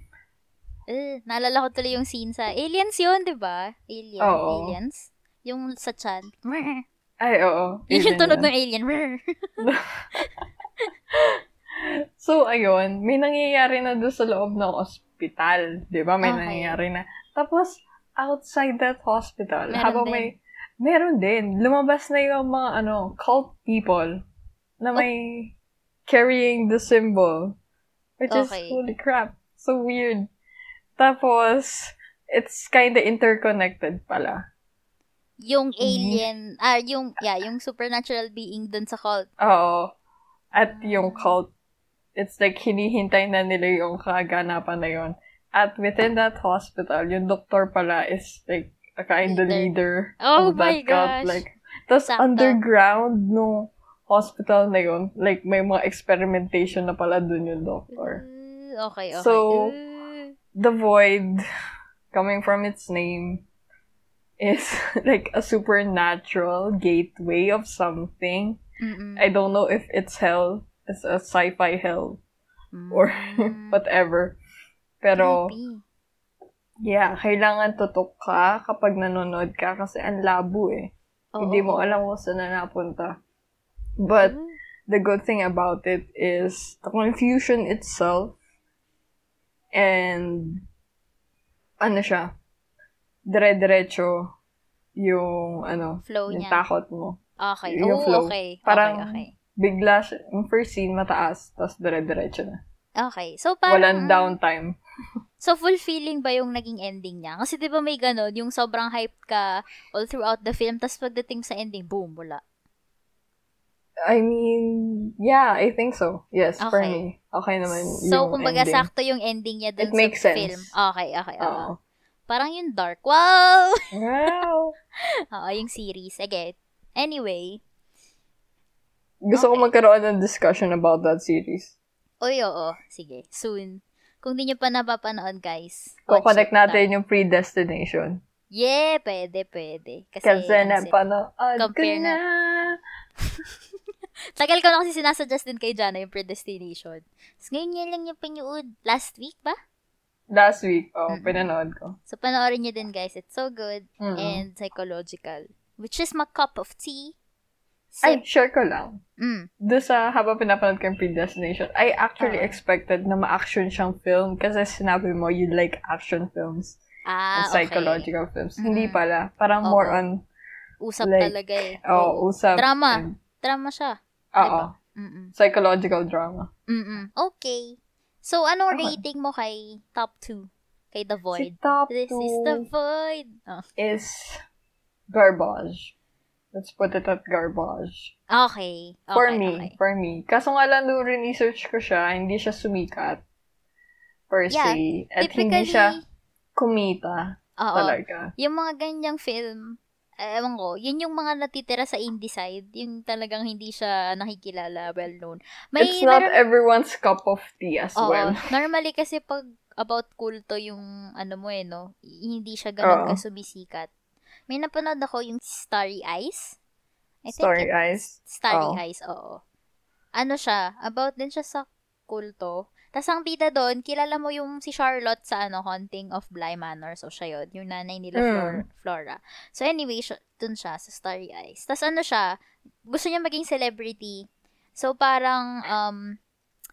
[SPEAKER 2] Eh, naalala ko tuloy yung scene sa Aliens yun, di ba? Alien.
[SPEAKER 1] Oo.
[SPEAKER 2] Aliens. Yung sa chan. Yun
[SPEAKER 1] Ay, oo.
[SPEAKER 2] yung
[SPEAKER 1] Alien
[SPEAKER 2] tunog
[SPEAKER 1] yan.
[SPEAKER 2] ng alien. <laughs>
[SPEAKER 1] So, ayun, may nangyayari na doon sa loob ng ospital. Di ba? May
[SPEAKER 2] Okay.
[SPEAKER 1] nangyayari na. Tapos, outside that hospital,
[SPEAKER 2] Meron
[SPEAKER 1] habang
[SPEAKER 2] din.
[SPEAKER 1] may, meron din. Lumabas na yung mga, ano, cult people na
[SPEAKER 2] Oh.
[SPEAKER 1] may carrying the symbol. Which
[SPEAKER 2] Okay.
[SPEAKER 1] is, holy crap, so weird. Tapos, it's kinda interconnected pala.
[SPEAKER 2] yung
[SPEAKER 1] Mm-hmm.
[SPEAKER 2] alien, ah, yung, yeah, yung supernatural being dun sa cult.
[SPEAKER 1] Oo. At yung cult, it's like hinihintay na nila yung kaganapan na yun. At within that hospital, yung doktor pala is like a kind of leader
[SPEAKER 2] Oh
[SPEAKER 1] of
[SPEAKER 2] my
[SPEAKER 1] that cult.
[SPEAKER 2] gosh.
[SPEAKER 1] Like, tapos underground no hospital na yun, like may mga experimentation na pala dun yung doctor.
[SPEAKER 2] Uh, okay, okay.
[SPEAKER 1] So,
[SPEAKER 2] Uh,
[SPEAKER 1] The void, coming from its name, is <laughs> like a supernatural gateway of something.
[SPEAKER 2] mm-mm.
[SPEAKER 1] I don't know if it's hell, it's a sci-fi hell, or
[SPEAKER 2] Mm, <laughs>
[SPEAKER 1] whatever. Pero,
[SPEAKER 2] creepy.
[SPEAKER 1] yeah, kailangan tutok ka kapag nanonood ka kasi ang labo eh.
[SPEAKER 2] Oo.
[SPEAKER 1] Hindi mo alam kung saan na napunta. But,
[SPEAKER 2] Ooh.
[SPEAKER 1] the good thing about it is the confusion itself and ano siya, dire-diretso yung ano,
[SPEAKER 2] flow
[SPEAKER 1] yung
[SPEAKER 2] niya.
[SPEAKER 1] takot mo.
[SPEAKER 2] Okay.
[SPEAKER 1] yung
[SPEAKER 2] Oh,
[SPEAKER 1] flow.
[SPEAKER 2] okay.
[SPEAKER 1] Parang
[SPEAKER 2] okay, okay.
[SPEAKER 1] Bigla siya, yung first scene mataas, tapos dire-diretso na.
[SPEAKER 2] Okay. So, parang...
[SPEAKER 1] Walang downtime. <laughs>
[SPEAKER 2] So, fulfilling ba yung naging ending niya? Kasi di ba may ganun, yung sobrang hype ka all throughout the film, tapos pagdating sa ending, boom, wala.
[SPEAKER 1] I mean, yeah, I think so. Yes, for
[SPEAKER 2] Okay.
[SPEAKER 1] me. Okay naman
[SPEAKER 2] So,
[SPEAKER 1] yung
[SPEAKER 2] kumbaga,
[SPEAKER 1] ending.
[SPEAKER 2] sakto yung ending niya dun
[SPEAKER 1] It makes
[SPEAKER 2] sa
[SPEAKER 1] sense.
[SPEAKER 2] film. Okay, okay. oo.
[SPEAKER 1] Oo.
[SPEAKER 2] Parang yung dark. Wow! <laughs>
[SPEAKER 1] Wow!
[SPEAKER 2] Oo, yung series. Again. Anyway.
[SPEAKER 1] Gusto ko
[SPEAKER 2] Okay.
[SPEAKER 1] magkaroon ng discussion about that series.
[SPEAKER 2] Oy, oo. Sige. Soon. Kung di nyo pa napapanood, guys. it
[SPEAKER 1] natin yung predestination.
[SPEAKER 2] Yeah, pwede, pwede. Kasi,
[SPEAKER 1] Kasi
[SPEAKER 2] ano,
[SPEAKER 1] napanood ko
[SPEAKER 2] compare
[SPEAKER 1] na. <laughs>
[SPEAKER 2] Tagal ko na kasi sinasuggest din kay Jana yung predestination. Tapos ngayon niya lang yung pinuod. Last week ba?
[SPEAKER 1] Last week, oh,
[SPEAKER 2] Mm-mm.
[SPEAKER 1] pinanood ko.
[SPEAKER 2] So, panoorin nyo din, guys. It's so good
[SPEAKER 1] Mm-mm.
[SPEAKER 2] and psychological. Which is my cup of tea.
[SPEAKER 1] Ay,
[SPEAKER 2] Sip.
[SPEAKER 1] share ko lang.
[SPEAKER 2] Mm.
[SPEAKER 1] Doon sa habang pinapanood ko yung predestination, I actually
[SPEAKER 2] Oo.
[SPEAKER 1] expected na ma-action siyang film kasi sinabi mo you like action films
[SPEAKER 2] Ah,
[SPEAKER 1] and psychological films. Hindi
[SPEAKER 2] Mm-mm.
[SPEAKER 1] pala. Parang
[SPEAKER 2] Oo.
[SPEAKER 1] more on,
[SPEAKER 2] okay. Usap
[SPEAKER 1] like,
[SPEAKER 2] talaga eh.
[SPEAKER 1] oh, usap.
[SPEAKER 2] Drama.
[SPEAKER 1] and-
[SPEAKER 2] Drama siya.
[SPEAKER 1] Oo.
[SPEAKER 2] Diba?
[SPEAKER 1] Psychological drama.
[SPEAKER 2] Mm-mm. Okay. So, anong
[SPEAKER 1] Okay.
[SPEAKER 2] rating mo kay top 2? Kay The
[SPEAKER 1] Si
[SPEAKER 2] Void?
[SPEAKER 1] top
[SPEAKER 2] This
[SPEAKER 1] two
[SPEAKER 2] is The Void. Oh.
[SPEAKER 1] is garbage. Let's put it at garbage.
[SPEAKER 2] Okay. okay.
[SPEAKER 1] For me.
[SPEAKER 2] Okay.
[SPEAKER 1] For me. Kaso nga lang nung research ko siya, hindi siya sumikat. Per
[SPEAKER 2] Yeah,
[SPEAKER 1] se. At
[SPEAKER 2] Typically,
[SPEAKER 1] hindi siya kumita
[SPEAKER 2] oo.
[SPEAKER 1] talaga.
[SPEAKER 2] Yung mga ganyang film, eh, ewan ko, yun yung mga natitira sa indie side, yung talagang hindi siya nakikilala, well known. May,
[SPEAKER 1] It's not
[SPEAKER 2] meron-
[SPEAKER 1] everyone's cup of tea as
[SPEAKER 2] Oo.
[SPEAKER 1] well. <laughs>
[SPEAKER 2] Normally kasi pag about kulto yung ano mo eh, no? Hindi siya ganun ka sumisikat. May napanood ako yung Starry Eyes. I think
[SPEAKER 1] Story
[SPEAKER 2] it-
[SPEAKER 1] eyes.
[SPEAKER 2] Starry
[SPEAKER 1] Oo.
[SPEAKER 2] Eyes, oo. Ano siya, about din siya sa kulto. Tapos ang bida doon, kilala mo yung si Charlotte sa ano, Haunting of Bly Manor. So, siya yun. Yung nanay nila,
[SPEAKER 1] Mm.
[SPEAKER 2] Flor- Flora. So, anyway, siya, dun siya, sa Starry Eyes. Tapos ano siya, gusto niya maging celebrity. So, parang, um,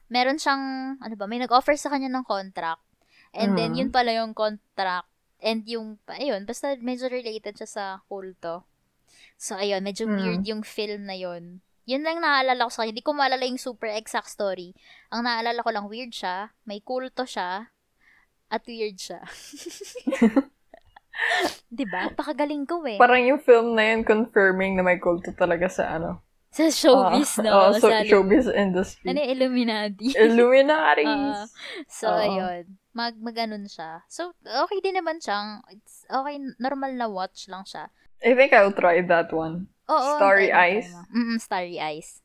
[SPEAKER 2] meron siyang, ano ba, may nag-offer sa kanya ng contract. And then,
[SPEAKER 1] Mm.
[SPEAKER 2] yun pala yung contract. And yung, ayun, basta medyo related siya sa kulto. So, ayun, medyo
[SPEAKER 1] Mm.
[SPEAKER 2] weird yung film na yun. Yun lang naalala ko sa kanya. Hindi ko maalala yung super exact story. Ang naalala ko lang, weird siya, may kulto siya, at weird siya. <laughs> 'Di ba? Pakagaling ko eh.
[SPEAKER 1] Parang yung film na yun confirming na may kulto talaga sa ano.
[SPEAKER 2] sa showbiz,
[SPEAKER 1] Ah,
[SPEAKER 2] no?
[SPEAKER 1] ah, so,
[SPEAKER 2] sa
[SPEAKER 1] showbiz industry.
[SPEAKER 2] Ano yung Illuminati?
[SPEAKER 1] Illuminaris. <laughs>
[SPEAKER 2] Ah, so,
[SPEAKER 1] Oo.
[SPEAKER 2] ayun. Mag, maganon siya. So, okay din naman siyang, it's okay, normal na watch lang siya.
[SPEAKER 1] I think I'll try that one.
[SPEAKER 2] Oo.
[SPEAKER 1] Starry Eyes?
[SPEAKER 2] Mm Starry Eyes.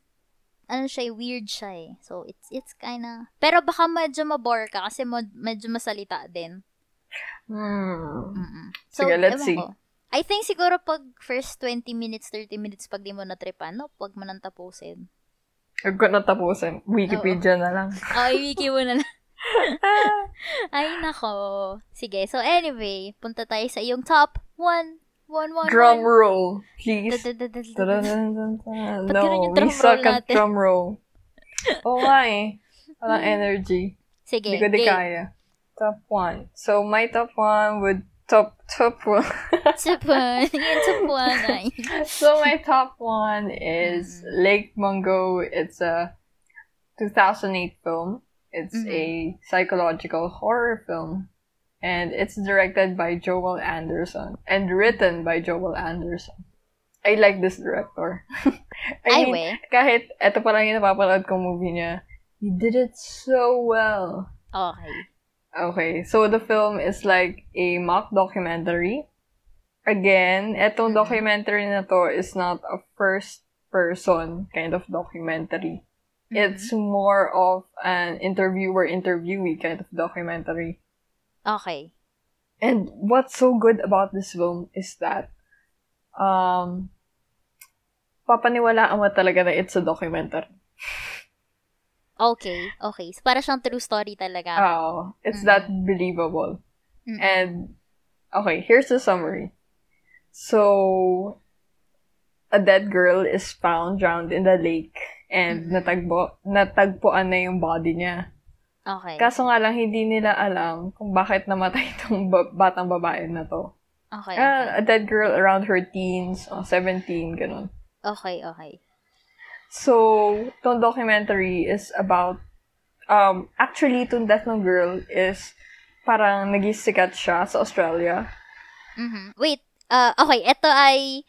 [SPEAKER 2] Ano siya, eh, weird siya eh. So, it's, it's kinda, pero baka medyo mabore ka kasi mod, medyo masalita din.
[SPEAKER 1] Hmm.
[SPEAKER 2] Mm-mm. So,
[SPEAKER 1] Sige, let's see.
[SPEAKER 2] ko. I think siguro pag first 20 minutes, 30 minutes pag di mo natripan, no? Huwag mo nang tapusin.
[SPEAKER 1] Huwag ko na tapusin. Wikipedia na lang.
[SPEAKER 2] Ay, wiki mo na lang. <laughs> Ay, nako. Sige, so anyway, punta tayo sa iyong top 1. 1, 1,
[SPEAKER 1] drum roll, please. No, we suck at drum roll. Oo nga eh. Walang <laughs> energy.
[SPEAKER 2] Sige,
[SPEAKER 1] Hindi ko di kaya. Top one. So, my top one would top, top one.
[SPEAKER 2] Supuan. Yan, supuan. Ay. <laughs>
[SPEAKER 1] so, my top one is
[SPEAKER 2] Mm.
[SPEAKER 1] Lake Mungo. It's a 2008 film. It's
[SPEAKER 2] Mhm.
[SPEAKER 1] a psychological horror film. And it's directed by Joel Anderson and written by Joel Anderson. I like this director. <laughs> I mean,
[SPEAKER 2] we.
[SPEAKER 1] kahit eto pa lang yung napapanood kong movie niya, he did it so well.
[SPEAKER 2] Okay.
[SPEAKER 1] Okay, so the film is like a mock documentary. Again, etong
[SPEAKER 2] Mhm.
[SPEAKER 1] documentary na to is not a first person kind of documentary.
[SPEAKER 2] Mm-hmm.
[SPEAKER 1] It's more of an interviewer interviewee kind of documentary.
[SPEAKER 2] Okay.
[SPEAKER 1] And what's so good about this film is that um papaniwalaan mo talaga na it's a documentary.
[SPEAKER 2] Okay. Okay. So, para siyang true story talaga.
[SPEAKER 1] Oh, it's
[SPEAKER 2] Mhm.
[SPEAKER 1] that believable.
[SPEAKER 2] Mm-mm.
[SPEAKER 1] And okay, here's the summary. So a dead girl is found drowned in the lake and
[SPEAKER 2] Mhm.
[SPEAKER 1] natagpo natagpuan na yung body niya.
[SPEAKER 2] okay.
[SPEAKER 1] Kaso nga lang hindi nila alam kung bakit namatay <laughs> itong ba- batang babae na to.
[SPEAKER 2] okay.
[SPEAKER 1] Ah,
[SPEAKER 2] Okay.
[SPEAKER 1] a dead girl around her teens, oh, 17, ganun.
[SPEAKER 2] Okay. Okay.
[SPEAKER 1] So, itong documentary is about, um, actually, itong death ng girl is parang nagisikat siya sa Australia.
[SPEAKER 2] Mhm. Wait. Uh, okay. Ito ay,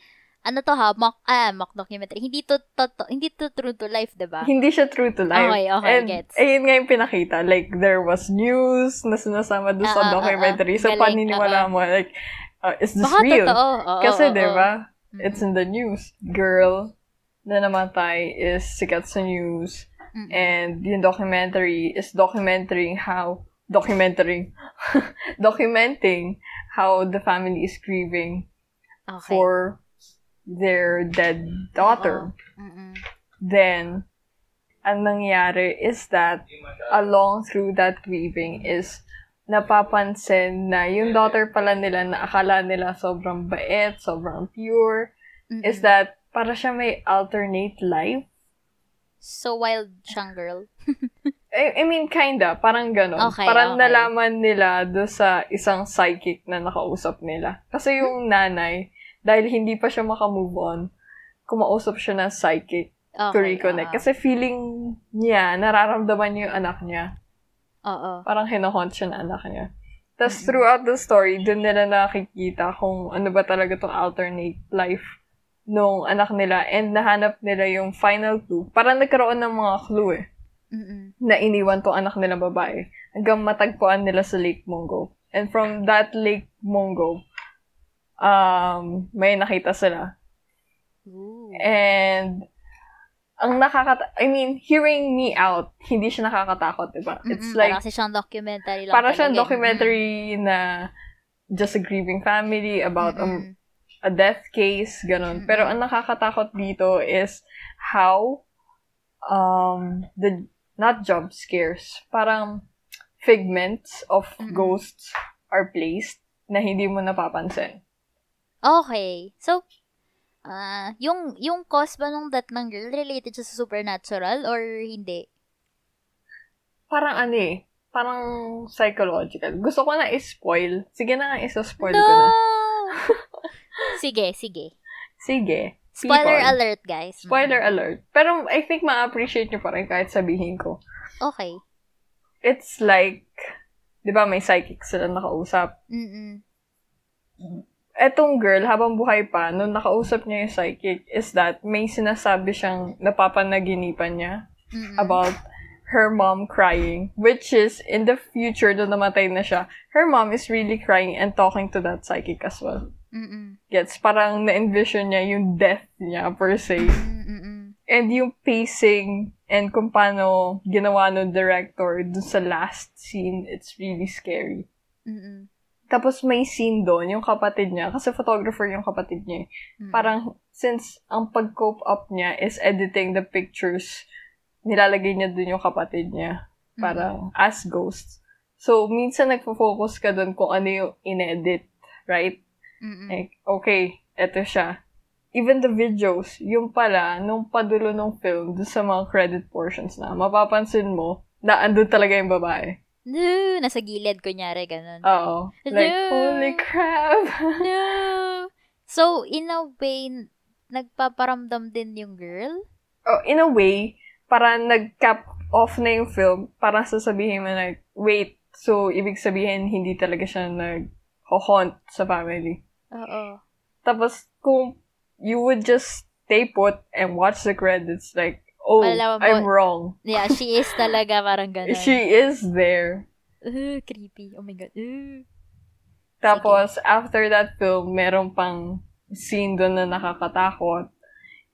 [SPEAKER 2] ano to ha? Mock, ah, mock documentary. Hindi to, to, to- hindi to true to life, diba?
[SPEAKER 1] Hindi siya true to life.
[SPEAKER 2] Okay, okay,
[SPEAKER 1] And,
[SPEAKER 2] gets.
[SPEAKER 1] ayun nga yung pinakita. Like, there was news na sinasama doon
[SPEAKER 2] Ah,
[SPEAKER 1] sa
[SPEAKER 2] ah, ah,
[SPEAKER 1] documentary.
[SPEAKER 2] ah.
[SPEAKER 1] So,
[SPEAKER 2] Galing,
[SPEAKER 1] paniniwala
[SPEAKER 2] ah, ah.
[SPEAKER 1] mo, like, uh, is this
[SPEAKER 2] Baka
[SPEAKER 1] real?
[SPEAKER 2] totoo. Oo,
[SPEAKER 1] Kasi,
[SPEAKER 2] oo,
[SPEAKER 1] di ba, it's in the news. Girl na namatay is sikat sa news.
[SPEAKER 2] Mm-mm.
[SPEAKER 1] And yung documentary is documenting how, documenting, <laughs> documenting how the family is grieving
[SPEAKER 2] okay.
[SPEAKER 1] for their dead daughter.
[SPEAKER 2] Mm-mm.
[SPEAKER 1] Then, ang nangyari is that along through that grieving is napapansin na yung daughter pala nila na akala nila sobrang bait, sobrang pure,
[SPEAKER 2] Mm-mm.
[SPEAKER 1] is that para siya may alternate life.
[SPEAKER 2] So wild siyang girl. <laughs>
[SPEAKER 1] I, I mean, kinda. Parang gano'n.
[SPEAKER 2] Okay,
[SPEAKER 1] parang
[SPEAKER 2] okay.
[SPEAKER 1] nalaman nila do sa isang psychic na nakausap nila. Kasi yung nanay, dahil hindi pa siya makamove on, kumausap siya ng psychic
[SPEAKER 2] Okay.
[SPEAKER 1] to reconnect.
[SPEAKER 2] oo.
[SPEAKER 1] Kasi feeling niya, nararamdaman niya yung anak niya.
[SPEAKER 2] Oo.
[SPEAKER 1] Parang hinuhunt siya ng anak niya. Tapos throughout the story, dun nila nakikita kung ano ba talaga tong alternate life nung anak nila and nahanap nila yung final clue. Parang nagkaroon ng mga clue eh
[SPEAKER 2] Mm-mm.
[SPEAKER 1] na iniwan tong anak nilang babae hanggang matagpuan nila sa Lake Mungo. And from that Lake Mungo, um, may nakita sila.
[SPEAKER 2] Ooh.
[SPEAKER 1] And, ang nakakata... I mean, hearing me out, hindi siya nakakatakot, diba? It's
[SPEAKER 2] Mm-mm,
[SPEAKER 1] like,
[SPEAKER 2] para kasi siyang documentary lang.
[SPEAKER 1] para siyang
[SPEAKER 2] eh.
[SPEAKER 1] documentary na just a grieving family about um,
[SPEAKER 2] Mm-mm.
[SPEAKER 1] a death case, ganun.
[SPEAKER 2] Mm-mm.
[SPEAKER 1] Pero ang nakakatakot dito is how um the not jump scares, parang figments of
[SPEAKER 2] Mm-mm.
[SPEAKER 1] ghosts are placed na hindi mo napapansin.
[SPEAKER 2] Okay. So, ah yung, yung cause ba nung death ng girl related siya sa supernatural or hindi?
[SPEAKER 1] parang ano eh, parang psychological. Gusto ko na i-spoil. Sige na nga, isa-spoil
[SPEAKER 2] no!
[SPEAKER 1] ko na. <laughs>
[SPEAKER 2] sige, sige.
[SPEAKER 1] Sige.
[SPEAKER 2] Spoiler
[SPEAKER 1] People.
[SPEAKER 2] alert, guys.
[SPEAKER 1] Spoiler alert. Pero I think ma-appreciate nyo pa rin kahit sabihin ko.
[SPEAKER 2] Okay.
[SPEAKER 1] It's like, di ba may psychic sila nakausap.
[SPEAKER 2] Mm-mm.
[SPEAKER 1] Etong girl, habang buhay pa, nung nakausap niya yung psychic, is that may sinasabi siyang napapanaginipan niya
[SPEAKER 2] Mm-mm.
[SPEAKER 1] about her mom crying, which is in the future, doon namatay na siya, her mom is really crying and talking to that psychic as well.
[SPEAKER 2] Mm-mm.
[SPEAKER 1] Gets, parang na-envision niya yung death niya per se.
[SPEAKER 2] Mm-mm.
[SPEAKER 1] And yung pacing and kung paano ginawa ng director dun sa last scene, it's really scary.
[SPEAKER 2] Mm-mm.
[SPEAKER 1] Tapos may scene doon, yung kapatid niya, kasi photographer yung kapatid niya.
[SPEAKER 2] Mm-mm.
[SPEAKER 1] Parang, since ang pag-cope up niya is editing the pictures, nilalagay niya dun yung kapatid niya. Parang, as ghosts. So, minsan nagpo-focus ka dun kung ano yung inedit, right?
[SPEAKER 2] Mm-mm.
[SPEAKER 1] Like, okay, eto siya. Even the videos, yung pala, nung padulo ng film, dun sa mga credit portions na, mapapansin mo, na andun talaga yung babae.
[SPEAKER 2] No, nasa gilid, kunyari, ganun.
[SPEAKER 1] Oo. Like,
[SPEAKER 2] No.
[SPEAKER 1] holy crap! <laughs>
[SPEAKER 2] no! So, in a way, nagpaparamdam din yung girl?
[SPEAKER 1] oh, in a way, para nag-cap off na yung film, para sasabihin mo na, wait, so, ibig sabihin, hindi talaga siya nag-haunt sa family.
[SPEAKER 2] Oo.
[SPEAKER 1] Tapos, kung you would just stay put and watch the credits, like, oh,
[SPEAKER 2] Malalaman mo-
[SPEAKER 1] I'm wrong.
[SPEAKER 2] Yeah, she is talaga parang <laughs> ganun.
[SPEAKER 1] She is there.
[SPEAKER 2] Uh, creepy. Oh my God. Uh.
[SPEAKER 1] Tapos, after that film, meron pang scene doon na nakakatakot.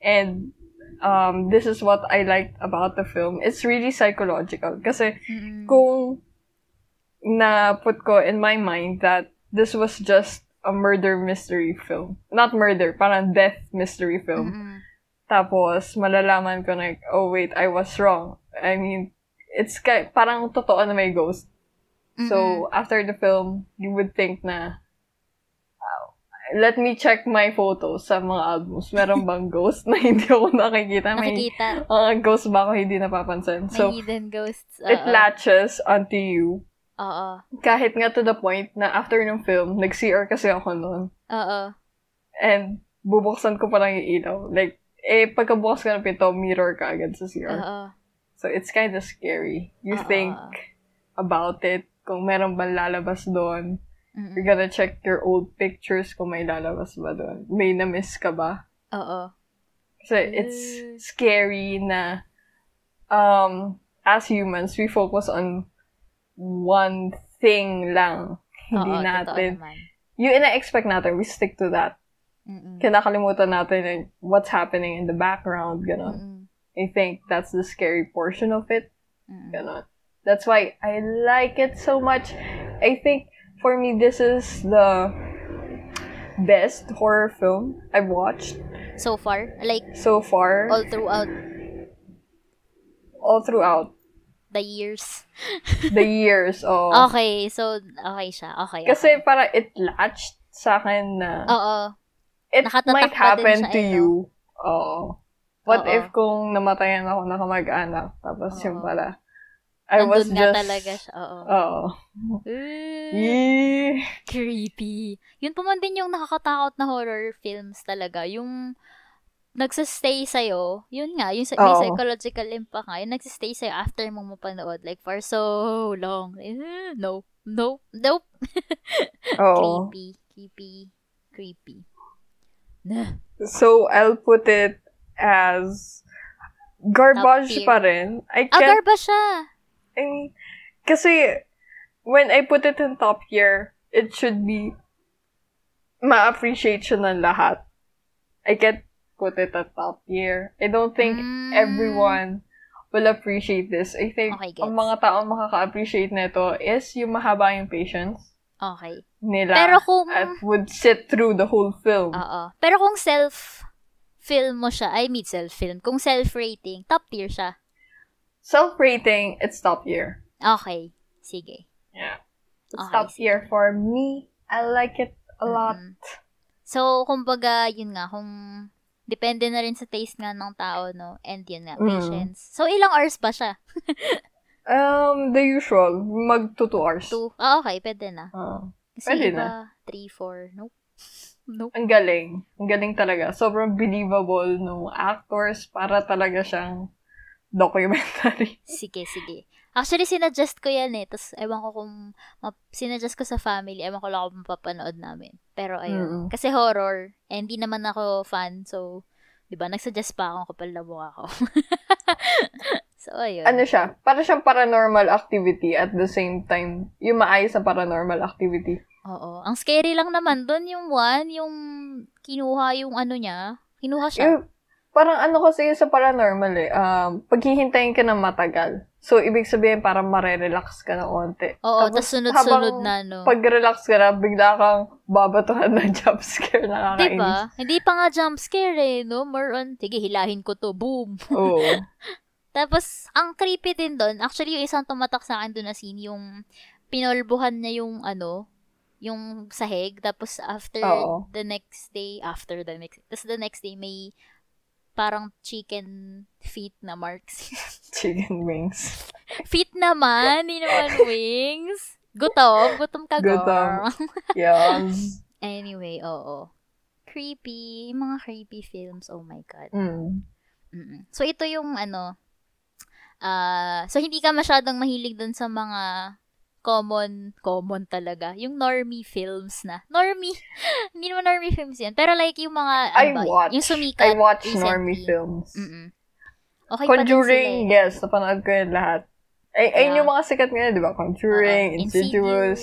[SPEAKER 1] And, um, this is what I liked about the film. It's really psychological. Kasi,
[SPEAKER 2] Mm-mm.
[SPEAKER 1] kung na-put ko in my mind that this was just a murder mystery film. Not murder, parang death mystery film.
[SPEAKER 2] Mm-mm.
[SPEAKER 1] Tapos, malalaman ko na, oh wait, I was wrong. I mean, it's ki- parang totoo na may ghost. So, after the film, you would think na, "Wow, let me check my photos sa mga albums. Meron <laughs> bang ghost na hindi ako nakikita? May
[SPEAKER 2] Nakikita.
[SPEAKER 1] mga ghost ba ako hindi napapansin?
[SPEAKER 2] May
[SPEAKER 1] So,
[SPEAKER 2] hidden ghosts.
[SPEAKER 1] it
[SPEAKER 2] Oo.
[SPEAKER 1] latches onto you.
[SPEAKER 2] Oo.
[SPEAKER 1] Kahit nga to the point na after ng film, nag-CR kasi ako noon.
[SPEAKER 2] Oo.
[SPEAKER 1] And, bubuksan ko pa lang yung ilaw. Like, eh, pagkabukas ka ng pinto, mirror ka agad sa CR.
[SPEAKER 2] Oo.
[SPEAKER 1] So, it's kind of scary. You
[SPEAKER 2] Oo.
[SPEAKER 1] think about it, kung meron bang lalabas doon.
[SPEAKER 2] Mm-mm.
[SPEAKER 1] You're gonna check your old pictures kung may lalabas ba doon. May na-miss ka ba?
[SPEAKER 2] Oo.
[SPEAKER 1] Kasi it's scary na um, as humans, we focus on one thing lang. Hindi
[SPEAKER 2] Oo,
[SPEAKER 1] natin.
[SPEAKER 2] naman.
[SPEAKER 1] Yung ina-expect natin, we stick to that.
[SPEAKER 2] Mm-mm.
[SPEAKER 1] Kinakalimutan natin yung what's happening in the background, gano'n.
[SPEAKER 2] Mm-mm.
[SPEAKER 1] I think that's the scary portion of it.
[SPEAKER 2] Mm-mm.
[SPEAKER 1] Ganon. That's why I like it so much. I think for me this is the best horror film I've watched
[SPEAKER 2] So far, like,
[SPEAKER 1] so far, all, throughout?
[SPEAKER 2] all throughout the years. <laughs>
[SPEAKER 1] the years. Oh,
[SPEAKER 2] Okay, so, okay siya. Okay,
[SPEAKER 1] kasi
[SPEAKER 2] okay.
[SPEAKER 1] para it latched sa akin na
[SPEAKER 2] Oo.
[SPEAKER 1] It
[SPEAKER 2] nakatatak
[SPEAKER 1] might happen to
[SPEAKER 2] eh, no?
[SPEAKER 1] you. Oo. What
[SPEAKER 2] Oo.
[SPEAKER 1] if kung namatayan ako na kamag-anak tapos
[SPEAKER 2] Oo.
[SPEAKER 1] yung pala I was
[SPEAKER 2] Nandun nga
[SPEAKER 1] just
[SPEAKER 2] talaga siya. Oo.
[SPEAKER 1] Oo.
[SPEAKER 2] Uh, creepy. Yun pa man din yung nakakatakot na horror films talaga. Yung nagsastay sa'yo, yun nga, yung sa- may psychological impact nga, yung nagsastay sa'yo after mong mapanood, like, for so long. Eh, no, no, nope. <laughs>
[SPEAKER 1] Oo.
[SPEAKER 2] Creepy, creepy, creepy.
[SPEAKER 1] So, I'll put it as garbage pa rin. I
[SPEAKER 2] Ah,
[SPEAKER 1] can't,
[SPEAKER 2] garba siya.
[SPEAKER 1] I mean, kasi, when I put it in top tier, it should be ma-appreciate siya ng lahat. I can't put it at top tier. I don't think
[SPEAKER 2] Mm.
[SPEAKER 1] everyone will appreciate this. I think
[SPEAKER 2] Okay, gets.
[SPEAKER 1] ang mga taong makaka-appreciate nito is yung mahaba yung patience
[SPEAKER 2] Okay.
[SPEAKER 1] nila
[SPEAKER 2] Pero kung,
[SPEAKER 1] at would sit through the whole film.
[SPEAKER 2] oo. Pero kung self-film mo siya, I mean self-film, kung self-rating, top tier siya.
[SPEAKER 1] Self-rating, it's top tier.
[SPEAKER 2] Okay. Sige.
[SPEAKER 1] Yeah. It's
[SPEAKER 2] Okay,
[SPEAKER 1] top
[SPEAKER 2] sige.
[SPEAKER 1] tier for me. I like it a lot.
[SPEAKER 2] Mm-mm. So, kumbaga, yun nga, kung depende na rin sa taste nga ng tao, no? And yun nga,
[SPEAKER 1] Mm.
[SPEAKER 2] patience. So, ilang hours ba siya? <laughs>
[SPEAKER 1] Um, the usual. Mag 2 hours.
[SPEAKER 2] Two? Ah, okay. Pwede na.
[SPEAKER 1] Oo.
[SPEAKER 2] Kasi
[SPEAKER 1] Pwede
[SPEAKER 2] iba,
[SPEAKER 1] na.
[SPEAKER 2] three, four. Nope. <laughs> Nope.
[SPEAKER 1] Ang galing. Ang galing talaga. Sobrang believable ng actors para talaga siyang documentary. <laughs>
[SPEAKER 2] Sige, sige. Actually, sinadjust ko yan eh. Tapos, ewan ko kung, map- sinadjust ko sa family. Ewan ko lang kung mapapanood namin. Pero, ayun.
[SPEAKER 1] Mm-mm.
[SPEAKER 2] Kasi horror. Eh, hindi naman ako fan. So, di ba, nagsuggest pa akong kapal na mukha ko. <laughs> so, ayun.
[SPEAKER 1] Ano siya? Para siyang paranormal activity at the same time, yung maayos na paranormal activity.
[SPEAKER 2] Oo. Ang scary lang naman doon yung one, yung kinuha yung ano niya. Kinuha siya.
[SPEAKER 1] Yung, parang ano kasi sa paranormal eh. Um, paghihintayin ka ng matagal. So, ibig sabihin parang marerelax ka na onte.
[SPEAKER 2] Oo,
[SPEAKER 1] Tapos,
[SPEAKER 2] sunod-sunod na, no?
[SPEAKER 1] Pag-relax ka na, bigla kang babatuhan ng <laughs> jumpscare na nakakainis.
[SPEAKER 2] Diba? Hindi pa nga jump scare eh, no? More on, sige, hilahin ko to, boom.
[SPEAKER 1] Oo. <laughs>
[SPEAKER 2] Tapos, ang creepy din doon, actually, yung isang tumatak sa akin doon na scene, yung pinolbuhan niya yung, ano, yung sahig, tapos after
[SPEAKER 1] Oo.
[SPEAKER 2] the next day, after the next, tapos the next day, may parang chicken feet na marks. <laughs>
[SPEAKER 1] Chicken wings.
[SPEAKER 2] feet naman, hindi naman <laughs> wings. Gutom, gutom ka,
[SPEAKER 1] Gutom.
[SPEAKER 2] girl. <laughs>
[SPEAKER 1] Yes.
[SPEAKER 2] anyway, oo. Creepy, mga creepy films, oh my God.
[SPEAKER 1] Mm.
[SPEAKER 2] Mm-mm. So, ito yung ano, ah so hindi ka masyadong mahilig dun sa mga common, common talaga. Yung normie films na. Normie. <laughs> hindi naman normie films yan. Pero like yung mga,
[SPEAKER 1] I
[SPEAKER 2] ano ba,
[SPEAKER 1] watch.
[SPEAKER 2] yung sumikat
[SPEAKER 1] I watch
[SPEAKER 2] recently.
[SPEAKER 1] normie films.
[SPEAKER 2] Mm-mm. Okay
[SPEAKER 1] Conjuring,
[SPEAKER 2] sila eh.
[SPEAKER 1] yes. Napanood ko yun lahat. Ay, ayun
[SPEAKER 2] Yeah.
[SPEAKER 1] yung mga sikat ngayon, di ba? Conjuring,
[SPEAKER 2] Oo.
[SPEAKER 1] Insidious.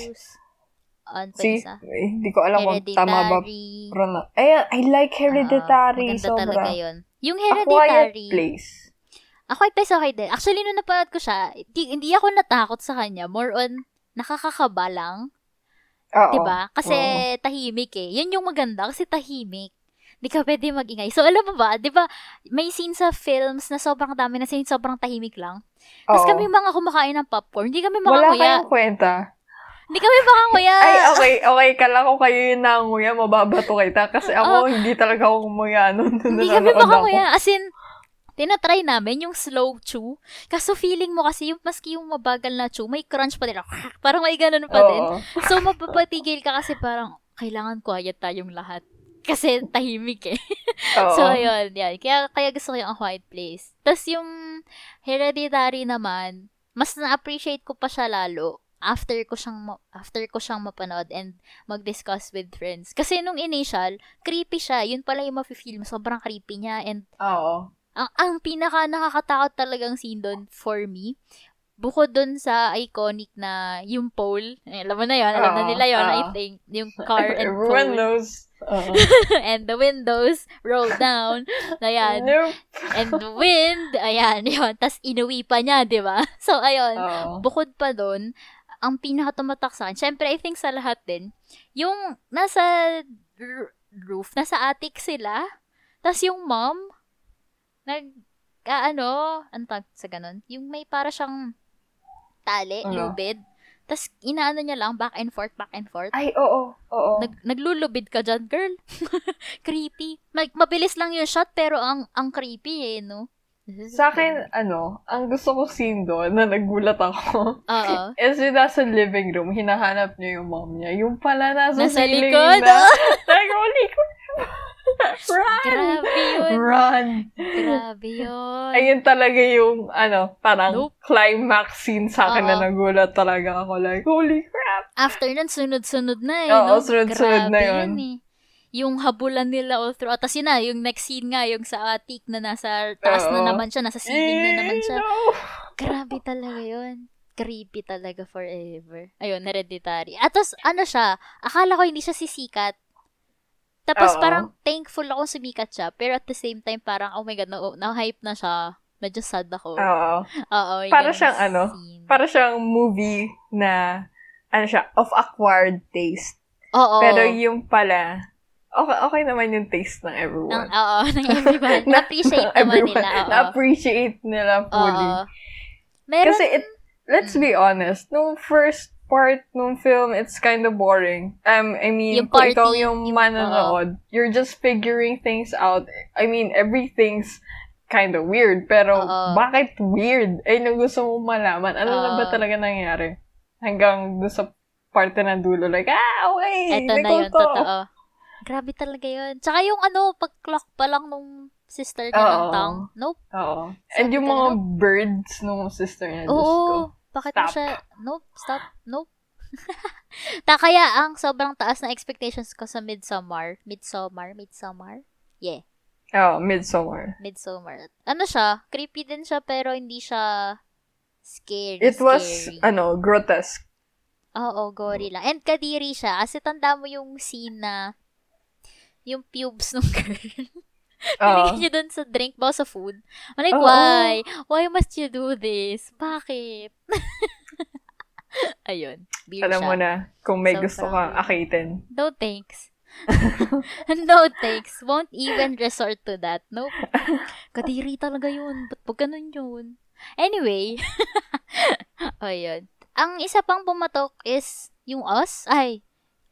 [SPEAKER 2] Ano pa
[SPEAKER 1] See,
[SPEAKER 2] isa?
[SPEAKER 1] eh, hindi ko alam kung tama ba.
[SPEAKER 2] Hereditary.
[SPEAKER 1] Pero na, ayan, I like Hereditary.
[SPEAKER 2] Ah, maganda
[SPEAKER 1] sobra.
[SPEAKER 2] talaga yun. Yung
[SPEAKER 1] A Quiet
[SPEAKER 2] Hereditary.
[SPEAKER 1] Place.
[SPEAKER 2] Ako ay place okay din. Actually, nung napanood ko siya, hindi, hindi ako natakot sa kanya. More on, nakakakaba lang.
[SPEAKER 1] Oo.
[SPEAKER 2] 'Di ba? Kasi
[SPEAKER 1] Oo.
[SPEAKER 2] tahimik eh. 'Yun yung maganda kasi tahimik. Di ka pwede magingay. So, alam mo ba, di ba, may scene sa films na sobrang dami na scene, sobrang tahimik lang. Tapos kami mga kumakain ng popcorn, hindi kami
[SPEAKER 1] Wala
[SPEAKER 2] makanguya.
[SPEAKER 1] kayong kwenta.
[SPEAKER 2] Hindi kami makanguya.
[SPEAKER 1] Ay, okay, okay. Kala ko kayo yung nanguya, mababato kita. Kasi ako, hindi talaga ako kumuya nun. nung
[SPEAKER 2] Oh. Hindi kami
[SPEAKER 1] nanonood ako.
[SPEAKER 2] makanguya. As in, tinatry namin yung slow chew. Kaso feeling mo kasi yung maski yung mabagal na chew, may crunch pa din. <laughs> Parang may ganun pa din.
[SPEAKER 1] Oo.
[SPEAKER 2] So, mapapatigil ka kasi parang, kailangan quiet tayong lahat. Kasi tahimik eh. <laughs> So, ayun, yan. Kaya, kaya gusto ko yung A Quiet Place. Tapos yung Hereditary naman, mas na-appreciate ko pa siya lalo after ko siyang ma- after ko siyang mapanood and mag-discuss with friends. Kasi nung initial, creepy siya. Yun pala yung mafe-feel mo. Sobrang creepy niya. And
[SPEAKER 1] Oo.
[SPEAKER 2] Ang, ang pinaka nakakatakot talagang scene doon for me, bukod doon sa iconic na yung pole, eh, alam mo na yun, alam na
[SPEAKER 1] Oo,
[SPEAKER 2] nila yun, I
[SPEAKER 1] oo.
[SPEAKER 2] think, yung car and <laughs> pole,
[SPEAKER 1] knows. <laughs> Oo.
[SPEAKER 2] and the windows roll down, ayan,
[SPEAKER 1] Nope.
[SPEAKER 2] and the wind, ayan, <laughs> yun, tas inuwi pa niya, di ba? So, ayun,
[SPEAKER 1] Oo.
[SPEAKER 2] bukod pa doon, ang pinaka tumatak sa akin, syempre, I think sa lahat din, yung nasa r- roof, nasa attic sila, tas yung mom, nag, ah, ano, ang tag sa ganun, yung may para siyang tali,
[SPEAKER 1] Ano?
[SPEAKER 2] lubid, tas inaano niya lang, back and forth, back and forth,
[SPEAKER 1] Ay, oo. Oo.
[SPEAKER 2] Nag, naglulubid ka dyan, girl. <laughs> creepy. Mag, mabilis lang yung shot, pero ang ang creepy eh, no?
[SPEAKER 1] Sa akin, ano, ang gusto ko scene doon na nagulat ako,
[SPEAKER 2] Oo. <laughs>
[SPEAKER 1] is yung nasa living room, hinahanap niya yung mom niya. Yung pala nasa,
[SPEAKER 2] Nasa likod,
[SPEAKER 1] na.
[SPEAKER 2] oh.
[SPEAKER 1] Like, holy crap. <laughs> Run!
[SPEAKER 2] Grabe yun.
[SPEAKER 1] Run!
[SPEAKER 2] Grabe yun.
[SPEAKER 1] Ayun talaga yung, ano, parang
[SPEAKER 2] Nope.
[SPEAKER 1] climax scene sa akin na
[SPEAKER 2] Oo.
[SPEAKER 1] nagulat talaga ako. Like, holy crap!
[SPEAKER 2] After nun, sunod-sunod na eh,
[SPEAKER 1] Oo,
[SPEAKER 2] no?
[SPEAKER 1] sunod-sunod na
[SPEAKER 2] Grabe
[SPEAKER 1] yun.
[SPEAKER 2] eh. Yung habulan nila all through. Tapos yun na, yung next scene nga, yung sa attic na nasa taas na
[SPEAKER 1] Oo.
[SPEAKER 2] naman siya, nasa ceiling na naman siya.
[SPEAKER 1] Eh, no.
[SPEAKER 2] Grabe talaga yun. Creepy talaga forever. Ayun, hereditary. At tapos, ano siya, akala ko hindi siya sisikat. Tapos
[SPEAKER 1] Oo.
[SPEAKER 2] parang thankful ako sumikat siya. Pero at the same time, parang, oh my God, na, na-hype na siya. Medyo sad ako.
[SPEAKER 1] Oo. <laughs>
[SPEAKER 2] Oo. yung
[SPEAKER 1] Para
[SPEAKER 2] ganung
[SPEAKER 1] siyang ano,
[SPEAKER 2] scene.
[SPEAKER 1] Para siyang movie na, ano siya, of acquired taste.
[SPEAKER 2] Oo.
[SPEAKER 1] Pero yung pala, okay, okay naman yung taste ng
[SPEAKER 2] ng,
[SPEAKER 1] everyone.
[SPEAKER 2] oo, ng everyone. <laughs> Na-appreciate <laughs>
[SPEAKER 1] Ng
[SPEAKER 2] naman
[SPEAKER 1] everyone.
[SPEAKER 2] nila. Oo.
[SPEAKER 1] Na-appreciate nila fully.
[SPEAKER 2] Oo. Meron,
[SPEAKER 1] Kasi it, let's be honest, nung first part nung film, it's kind of boring. Um, I mean,
[SPEAKER 2] Yung
[SPEAKER 1] kung ikaw
[SPEAKER 2] party,
[SPEAKER 1] yung
[SPEAKER 2] yung-
[SPEAKER 1] manonood, you're just figuring things out. I mean, everything's kind of weird. Pero,
[SPEAKER 2] Oo.
[SPEAKER 1] bakit weird? Ay, nung gusto mo malaman, ano na ba
[SPEAKER 2] Oo.
[SPEAKER 1] talaga nangyari? Hanggang doon sa parte ng dulo, like, ah,
[SPEAKER 2] Eto
[SPEAKER 1] may
[SPEAKER 2] na yun,
[SPEAKER 1] kulto.
[SPEAKER 2] totoo. Grabe talaga yun. Tsaka yung ano, pag-clock pa lang nung sister niya ng
[SPEAKER 1] Oo.
[SPEAKER 2] tang. Nope.
[SPEAKER 1] Oo. And yung mga
[SPEAKER 2] nope.
[SPEAKER 1] birds nung sister niya, Diyos ko.
[SPEAKER 2] Bakit mo
[SPEAKER 1] Stop.
[SPEAKER 2] siya, nope, stop, nope. <laughs> Ta kaya ang sobrang taas na expectations ko sa Midsommar. Midsommar? Midsommar? Yeah,
[SPEAKER 1] Oo, Midsommar.
[SPEAKER 2] Midsommar. Ano siya? Creepy din siya pero hindi siya scary.
[SPEAKER 1] It was,
[SPEAKER 2] scary.
[SPEAKER 1] ano, grotesque.
[SPEAKER 2] Oo, gory lang. And kadiri siya. Kasi tanda mo yung scene na yung pubes ng <laughs> girl. <laughs>
[SPEAKER 1] Oo.
[SPEAKER 2] Nilagay niya dun sa drink ba sa food. I'm like, why? Why must you do this? Bakit? <laughs> Ayun. Beer
[SPEAKER 1] Alam
[SPEAKER 2] siya.
[SPEAKER 1] mo na, kung may
[SPEAKER 2] So
[SPEAKER 1] gusto kang akitin.
[SPEAKER 2] No thanks. <laughs> no thanks. Won't even resort to that. Nope. Kadiri talaga yun. Ba't pag ganun yun? Anyway. Ayun. Ang isa pang pumatok is yung Us. Ay.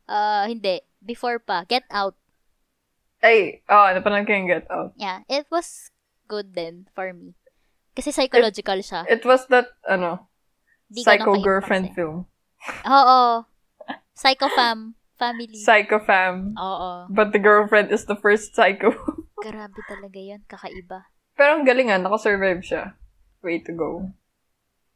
[SPEAKER 2] ah hindi. Before pa. Get Out.
[SPEAKER 1] Ay, oh, napanood ko yung Get Out.
[SPEAKER 2] Yeah. It was good then for me. Kasi psychological siya.
[SPEAKER 1] It was that, ano,
[SPEAKER 2] Di
[SPEAKER 1] psycho girlfriend
[SPEAKER 2] eh.
[SPEAKER 1] film.
[SPEAKER 2] Oo. Psycho fam. Family.
[SPEAKER 1] Psycho fam.
[SPEAKER 2] Oo.
[SPEAKER 1] But the girlfriend is the first psycho. <laughs>
[SPEAKER 2] Grabe talaga yun. Kakaiba.
[SPEAKER 1] Pero ang galing nga, nakasurvive siya. Way to go.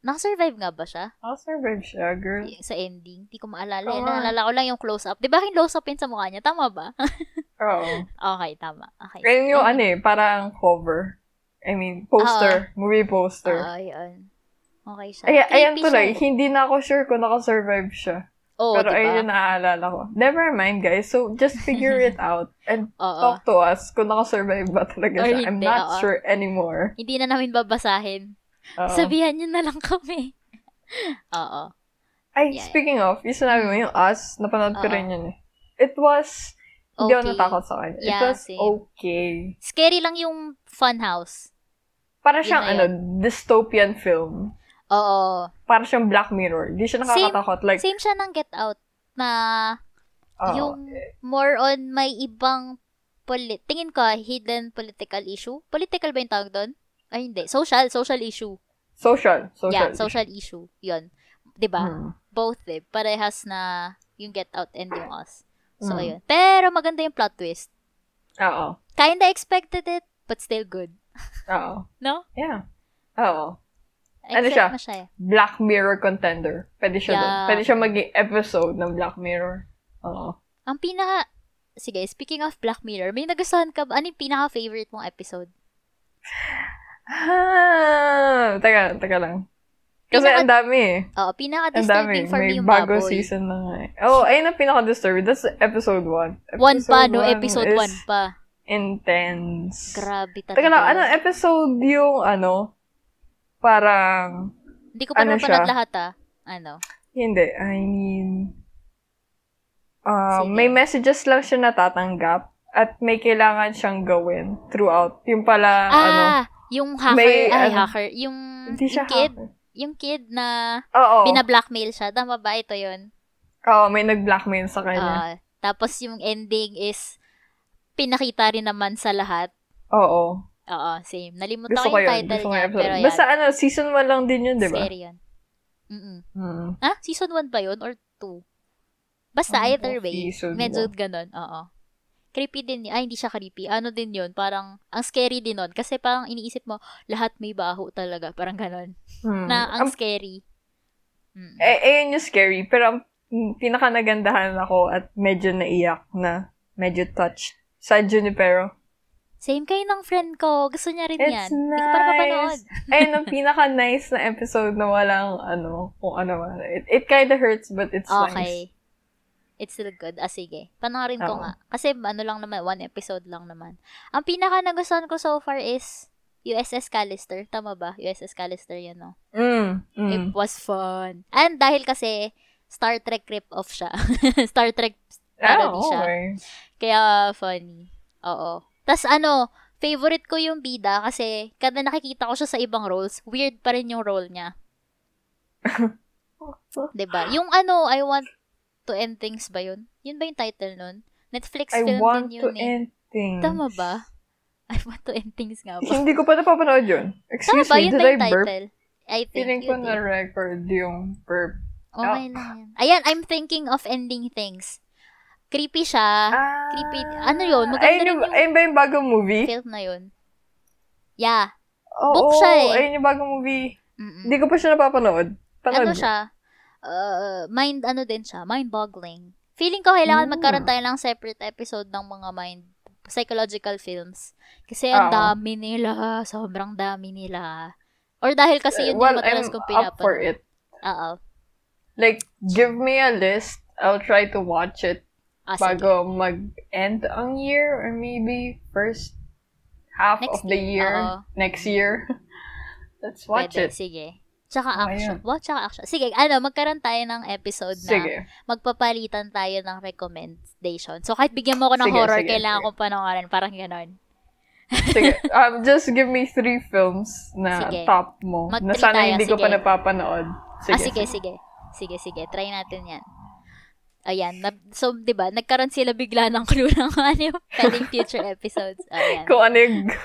[SPEAKER 2] Nakasurvive nga ba siya?
[SPEAKER 1] Nakasurvive siya, girl.
[SPEAKER 2] Sa ending. Hindi ko maalala.
[SPEAKER 1] Oo
[SPEAKER 2] eh. Naalala ko lang yung close-up. Di ba yung close-up yun sa mukha niya? Tama ba? <laughs>
[SPEAKER 1] Oo.
[SPEAKER 2] okay, tama. Okay.
[SPEAKER 1] Ayun yung ano eh, parang cover. I mean, poster. Movie poster.
[SPEAKER 2] Oo, yun. Okay siya.
[SPEAKER 1] Ay, ayan tuloy,
[SPEAKER 2] siya
[SPEAKER 1] hindi na ako sure kung nakasurvive siya.
[SPEAKER 2] Oo,
[SPEAKER 1] Pero
[SPEAKER 2] diba?
[SPEAKER 1] ayun yung naaalala ko. Never mind, guys. So, just figure it <laughs> out and
[SPEAKER 2] Oo.
[SPEAKER 1] talk to us kung nakasurvive ba talaga
[SPEAKER 2] Or
[SPEAKER 1] siya. I'm
[SPEAKER 2] hindi,
[SPEAKER 1] not
[SPEAKER 2] oo.
[SPEAKER 1] sure anymore.
[SPEAKER 2] Hindi na namin babasahin.
[SPEAKER 1] Oo.
[SPEAKER 2] Sabihan niyo na lang kami. <laughs> Oo.
[SPEAKER 1] Ay,
[SPEAKER 2] Yeah.
[SPEAKER 1] speaking of, yung sinabi mo, yung Us, napanood ko
[SPEAKER 2] Oo.
[SPEAKER 1] rin yun eh. It was, hindi ako
[SPEAKER 2] Okay.
[SPEAKER 1] natakot sa kanya. It
[SPEAKER 2] Yeah,
[SPEAKER 1] was
[SPEAKER 2] same.
[SPEAKER 1] okay.
[SPEAKER 2] Scary lang yung funhouse.
[SPEAKER 1] Para
[SPEAKER 2] Yun
[SPEAKER 1] siyang, ano, dystopian film.
[SPEAKER 2] Oo.
[SPEAKER 1] Para siyang Black Mirror. Di siya nakakatakot. Like,
[SPEAKER 2] Same siya ng Get Out na
[SPEAKER 1] oo.
[SPEAKER 2] yung more on may ibang polit tingin ko hidden political issue. Political ba yung tawag doon? Ay, hindi. Social. Social issue.
[SPEAKER 1] social. Social.
[SPEAKER 2] yeah, social issue. Yun. 'Di ba?
[SPEAKER 1] Hmm.
[SPEAKER 2] Both eh. Parehas na yung Get Out and yung Us. So,
[SPEAKER 1] Mm.
[SPEAKER 2] ayun. Pero maganda yung plot twist.
[SPEAKER 1] Oo.
[SPEAKER 2] Kinda expected it, but still good. <laughs>
[SPEAKER 1] Oo.
[SPEAKER 2] No?
[SPEAKER 1] Yeah. Oo. Ano siya?
[SPEAKER 2] siya eh.
[SPEAKER 1] Black Mirror contender. Pwede siya
[SPEAKER 2] Yeah.
[SPEAKER 1] doon. Pwede siya maging episode ng Black Mirror. Oo.
[SPEAKER 2] Ang pinaka... Sige, speaking of Black Mirror, may nagustuhan ka ba? Ano yung pinaka-favorite mong episode?
[SPEAKER 1] Ah, teka, teka lang. Kasi
[SPEAKER 2] Pinaka-
[SPEAKER 1] ang dami eh.
[SPEAKER 2] Oo,
[SPEAKER 1] dami.
[SPEAKER 2] pinaka-disturbing for me
[SPEAKER 1] May
[SPEAKER 2] yung
[SPEAKER 1] bago
[SPEAKER 2] baboy.
[SPEAKER 1] season na nga eh. Oh, ayun ang pinaka-disturbing. That's episode 1.
[SPEAKER 2] One pa, no? Episode 1 pa.
[SPEAKER 1] Intense.
[SPEAKER 2] Grabe talaga.
[SPEAKER 1] Teka lang, ano episode yung ano? Parang,
[SPEAKER 2] Hindi ko pa
[SPEAKER 1] ano
[SPEAKER 2] napanood lahat ah. Ano?
[SPEAKER 1] hindi, I mean, uh,
[SPEAKER 2] Sige.
[SPEAKER 1] may messages lang siya natatanggap at may kailangan siyang gawin throughout. Yung pala, ano,
[SPEAKER 2] Ah, yung hacker,
[SPEAKER 1] may,
[SPEAKER 2] ay
[SPEAKER 1] ano,
[SPEAKER 2] hacker, yung,
[SPEAKER 1] hindi siya
[SPEAKER 2] yung kid,
[SPEAKER 1] hacker.
[SPEAKER 2] Yung kid na
[SPEAKER 1] Oo.
[SPEAKER 2] bina-blackmail siya. Tama ba ito yun?
[SPEAKER 1] Oo, may nag-blackmail sa kanya.
[SPEAKER 2] Ah, tapos yung ending is pinakita rin naman sa lahat.
[SPEAKER 1] Oo.
[SPEAKER 2] Oo, same. Nalimutan
[SPEAKER 1] Gusto
[SPEAKER 2] ko yung
[SPEAKER 1] yun.
[SPEAKER 2] title
[SPEAKER 1] Gusto
[SPEAKER 2] niya, pero yan.
[SPEAKER 1] Basta ano, season 1 lang din yun, di ba?
[SPEAKER 2] Scary yan. Mm-mm.
[SPEAKER 1] Hmm.
[SPEAKER 2] Ah, season 1 ba yun? Or 2? Basta
[SPEAKER 1] Ano
[SPEAKER 2] either way, medyo ganun. Oo. Creepy din yun. Ay, hindi siya creepy. Ano din yun? Parang, ang scary din nun. Kasi parang iniisip mo, lahat may baho talaga. Parang ganun.
[SPEAKER 1] Hmm.
[SPEAKER 2] Na ang
[SPEAKER 1] Ang-
[SPEAKER 2] scary. Mm.
[SPEAKER 1] eh, ayun yung scary. Pero ang mm, pinaka-nagandahan ako at medyo naiyak na medyo touched sa Junipero.
[SPEAKER 2] Same kayo ng friend ko. Gusto niya rin
[SPEAKER 1] It's
[SPEAKER 2] yan. Hindi ko pa napapanood.
[SPEAKER 1] nice. Ayun, ang pinaka-nice na episode na walang, ano, kung ano man. It, it kinda hurts, but it's nice.
[SPEAKER 2] Okay. It's still good. Ah, sige. Panoorin ko nga. Kasi ano lang naman, one episode lang naman. Ang pinaka nagustuhan ko so far is USS Callister. Tama ba? USS Callister yun, no?
[SPEAKER 1] Mm, mm.
[SPEAKER 2] It was fun. And dahil kasi Star Trek rip-off siya. <laughs> Star Trek parody
[SPEAKER 1] Ah,
[SPEAKER 2] siya.
[SPEAKER 1] okay.
[SPEAKER 2] Kaya funny. Oo. Tapos ano, favorite ko yung bida kasi kada nakikita ko siya sa ibang roles, weird pa rin yung role niya. <laughs> 'Di ba? Yung ano, I want to end things ba yun? Yun ba yung title nun? Netflix
[SPEAKER 1] I
[SPEAKER 2] film
[SPEAKER 1] want
[SPEAKER 2] din
[SPEAKER 1] to
[SPEAKER 2] yun eh.
[SPEAKER 1] end things.
[SPEAKER 2] Tama ba? I want to end things nga ba?
[SPEAKER 1] Hindi ko pa napapanood yun.
[SPEAKER 2] Tama
[SPEAKER 1] Excuse
[SPEAKER 2] ba?
[SPEAKER 1] me,
[SPEAKER 2] Yun
[SPEAKER 1] did
[SPEAKER 2] ba
[SPEAKER 1] I
[SPEAKER 2] yung
[SPEAKER 1] burp?
[SPEAKER 2] title? I think
[SPEAKER 1] Feeling ko
[SPEAKER 2] did.
[SPEAKER 1] na record yung burp.
[SPEAKER 2] Okay lang yan. Ayan, I'm thinking of ending things. Creepy siya.
[SPEAKER 1] Ah,
[SPEAKER 2] Creepy. Ano yun? Maganda
[SPEAKER 1] ayun,
[SPEAKER 2] rin
[SPEAKER 1] yung,
[SPEAKER 2] yung-
[SPEAKER 1] ayun ba yung bagong movie?
[SPEAKER 2] Film na yun. Yeah.
[SPEAKER 1] Oo,
[SPEAKER 2] book siya eh.
[SPEAKER 1] ayun yung bagong movie. Hindi ko pa siya napapanood. Panood
[SPEAKER 2] ano
[SPEAKER 1] mo.
[SPEAKER 2] siya? Uh, mind, ano din siya? Mind-boggling. Feeling ko kailangan
[SPEAKER 1] Mm.
[SPEAKER 2] magkaroon tayo ng separate episode ng mga mind psychological films. Kasi ang
[SPEAKER 1] Oo.
[SPEAKER 2] dami nila. Sobrang dami nila. Or dahil kasi yun
[SPEAKER 1] well,
[SPEAKER 2] yung madalas
[SPEAKER 1] I'm
[SPEAKER 2] kong
[SPEAKER 1] up for
[SPEAKER 2] pinapanood.
[SPEAKER 1] it.
[SPEAKER 2] Oo.
[SPEAKER 1] Like, give me a list. I'll try to watch it
[SPEAKER 2] Ah, sige.
[SPEAKER 1] bago mag-end ang year or maybe first half
[SPEAKER 2] Next
[SPEAKER 1] of the
[SPEAKER 2] year.
[SPEAKER 1] year. Next year. <laughs> Let's watch
[SPEAKER 2] Pwede,
[SPEAKER 1] it.
[SPEAKER 2] Sige. Tsaka
[SPEAKER 1] Oh,
[SPEAKER 2] action.
[SPEAKER 1] ayan.
[SPEAKER 2] What? Tsaka action. Sige, ano, magkaroon tayo ng episode na
[SPEAKER 1] Sige.
[SPEAKER 2] magpapalitan tayo ng recommendation. So, kahit bigyan mo ako ng
[SPEAKER 1] Sige,
[SPEAKER 2] horror,
[SPEAKER 1] sige,
[SPEAKER 2] kailangan
[SPEAKER 1] sige.
[SPEAKER 2] kong panoorin. Parang ganon.
[SPEAKER 1] Sige. <laughs> Um, just give me three films na
[SPEAKER 2] Sige.
[SPEAKER 1] top mo.
[SPEAKER 2] Mag-three
[SPEAKER 1] na sana
[SPEAKER 2] tayo,
[SPEAKER 1] hindi ko pa
[SPEAKER 2] sige.
[SPEAKER 1] napapanood. Sige.
[SPEAKER 2] ah, sige, sige. Sige, sige. Try natin yan. Ayan. Na, so, di ba, nagkaroon sila bigla ng clue <laughs> ng ano yung pwedeng future episodes. Ayan.
[SPEAKER 1] Kung ano yung... <laughs>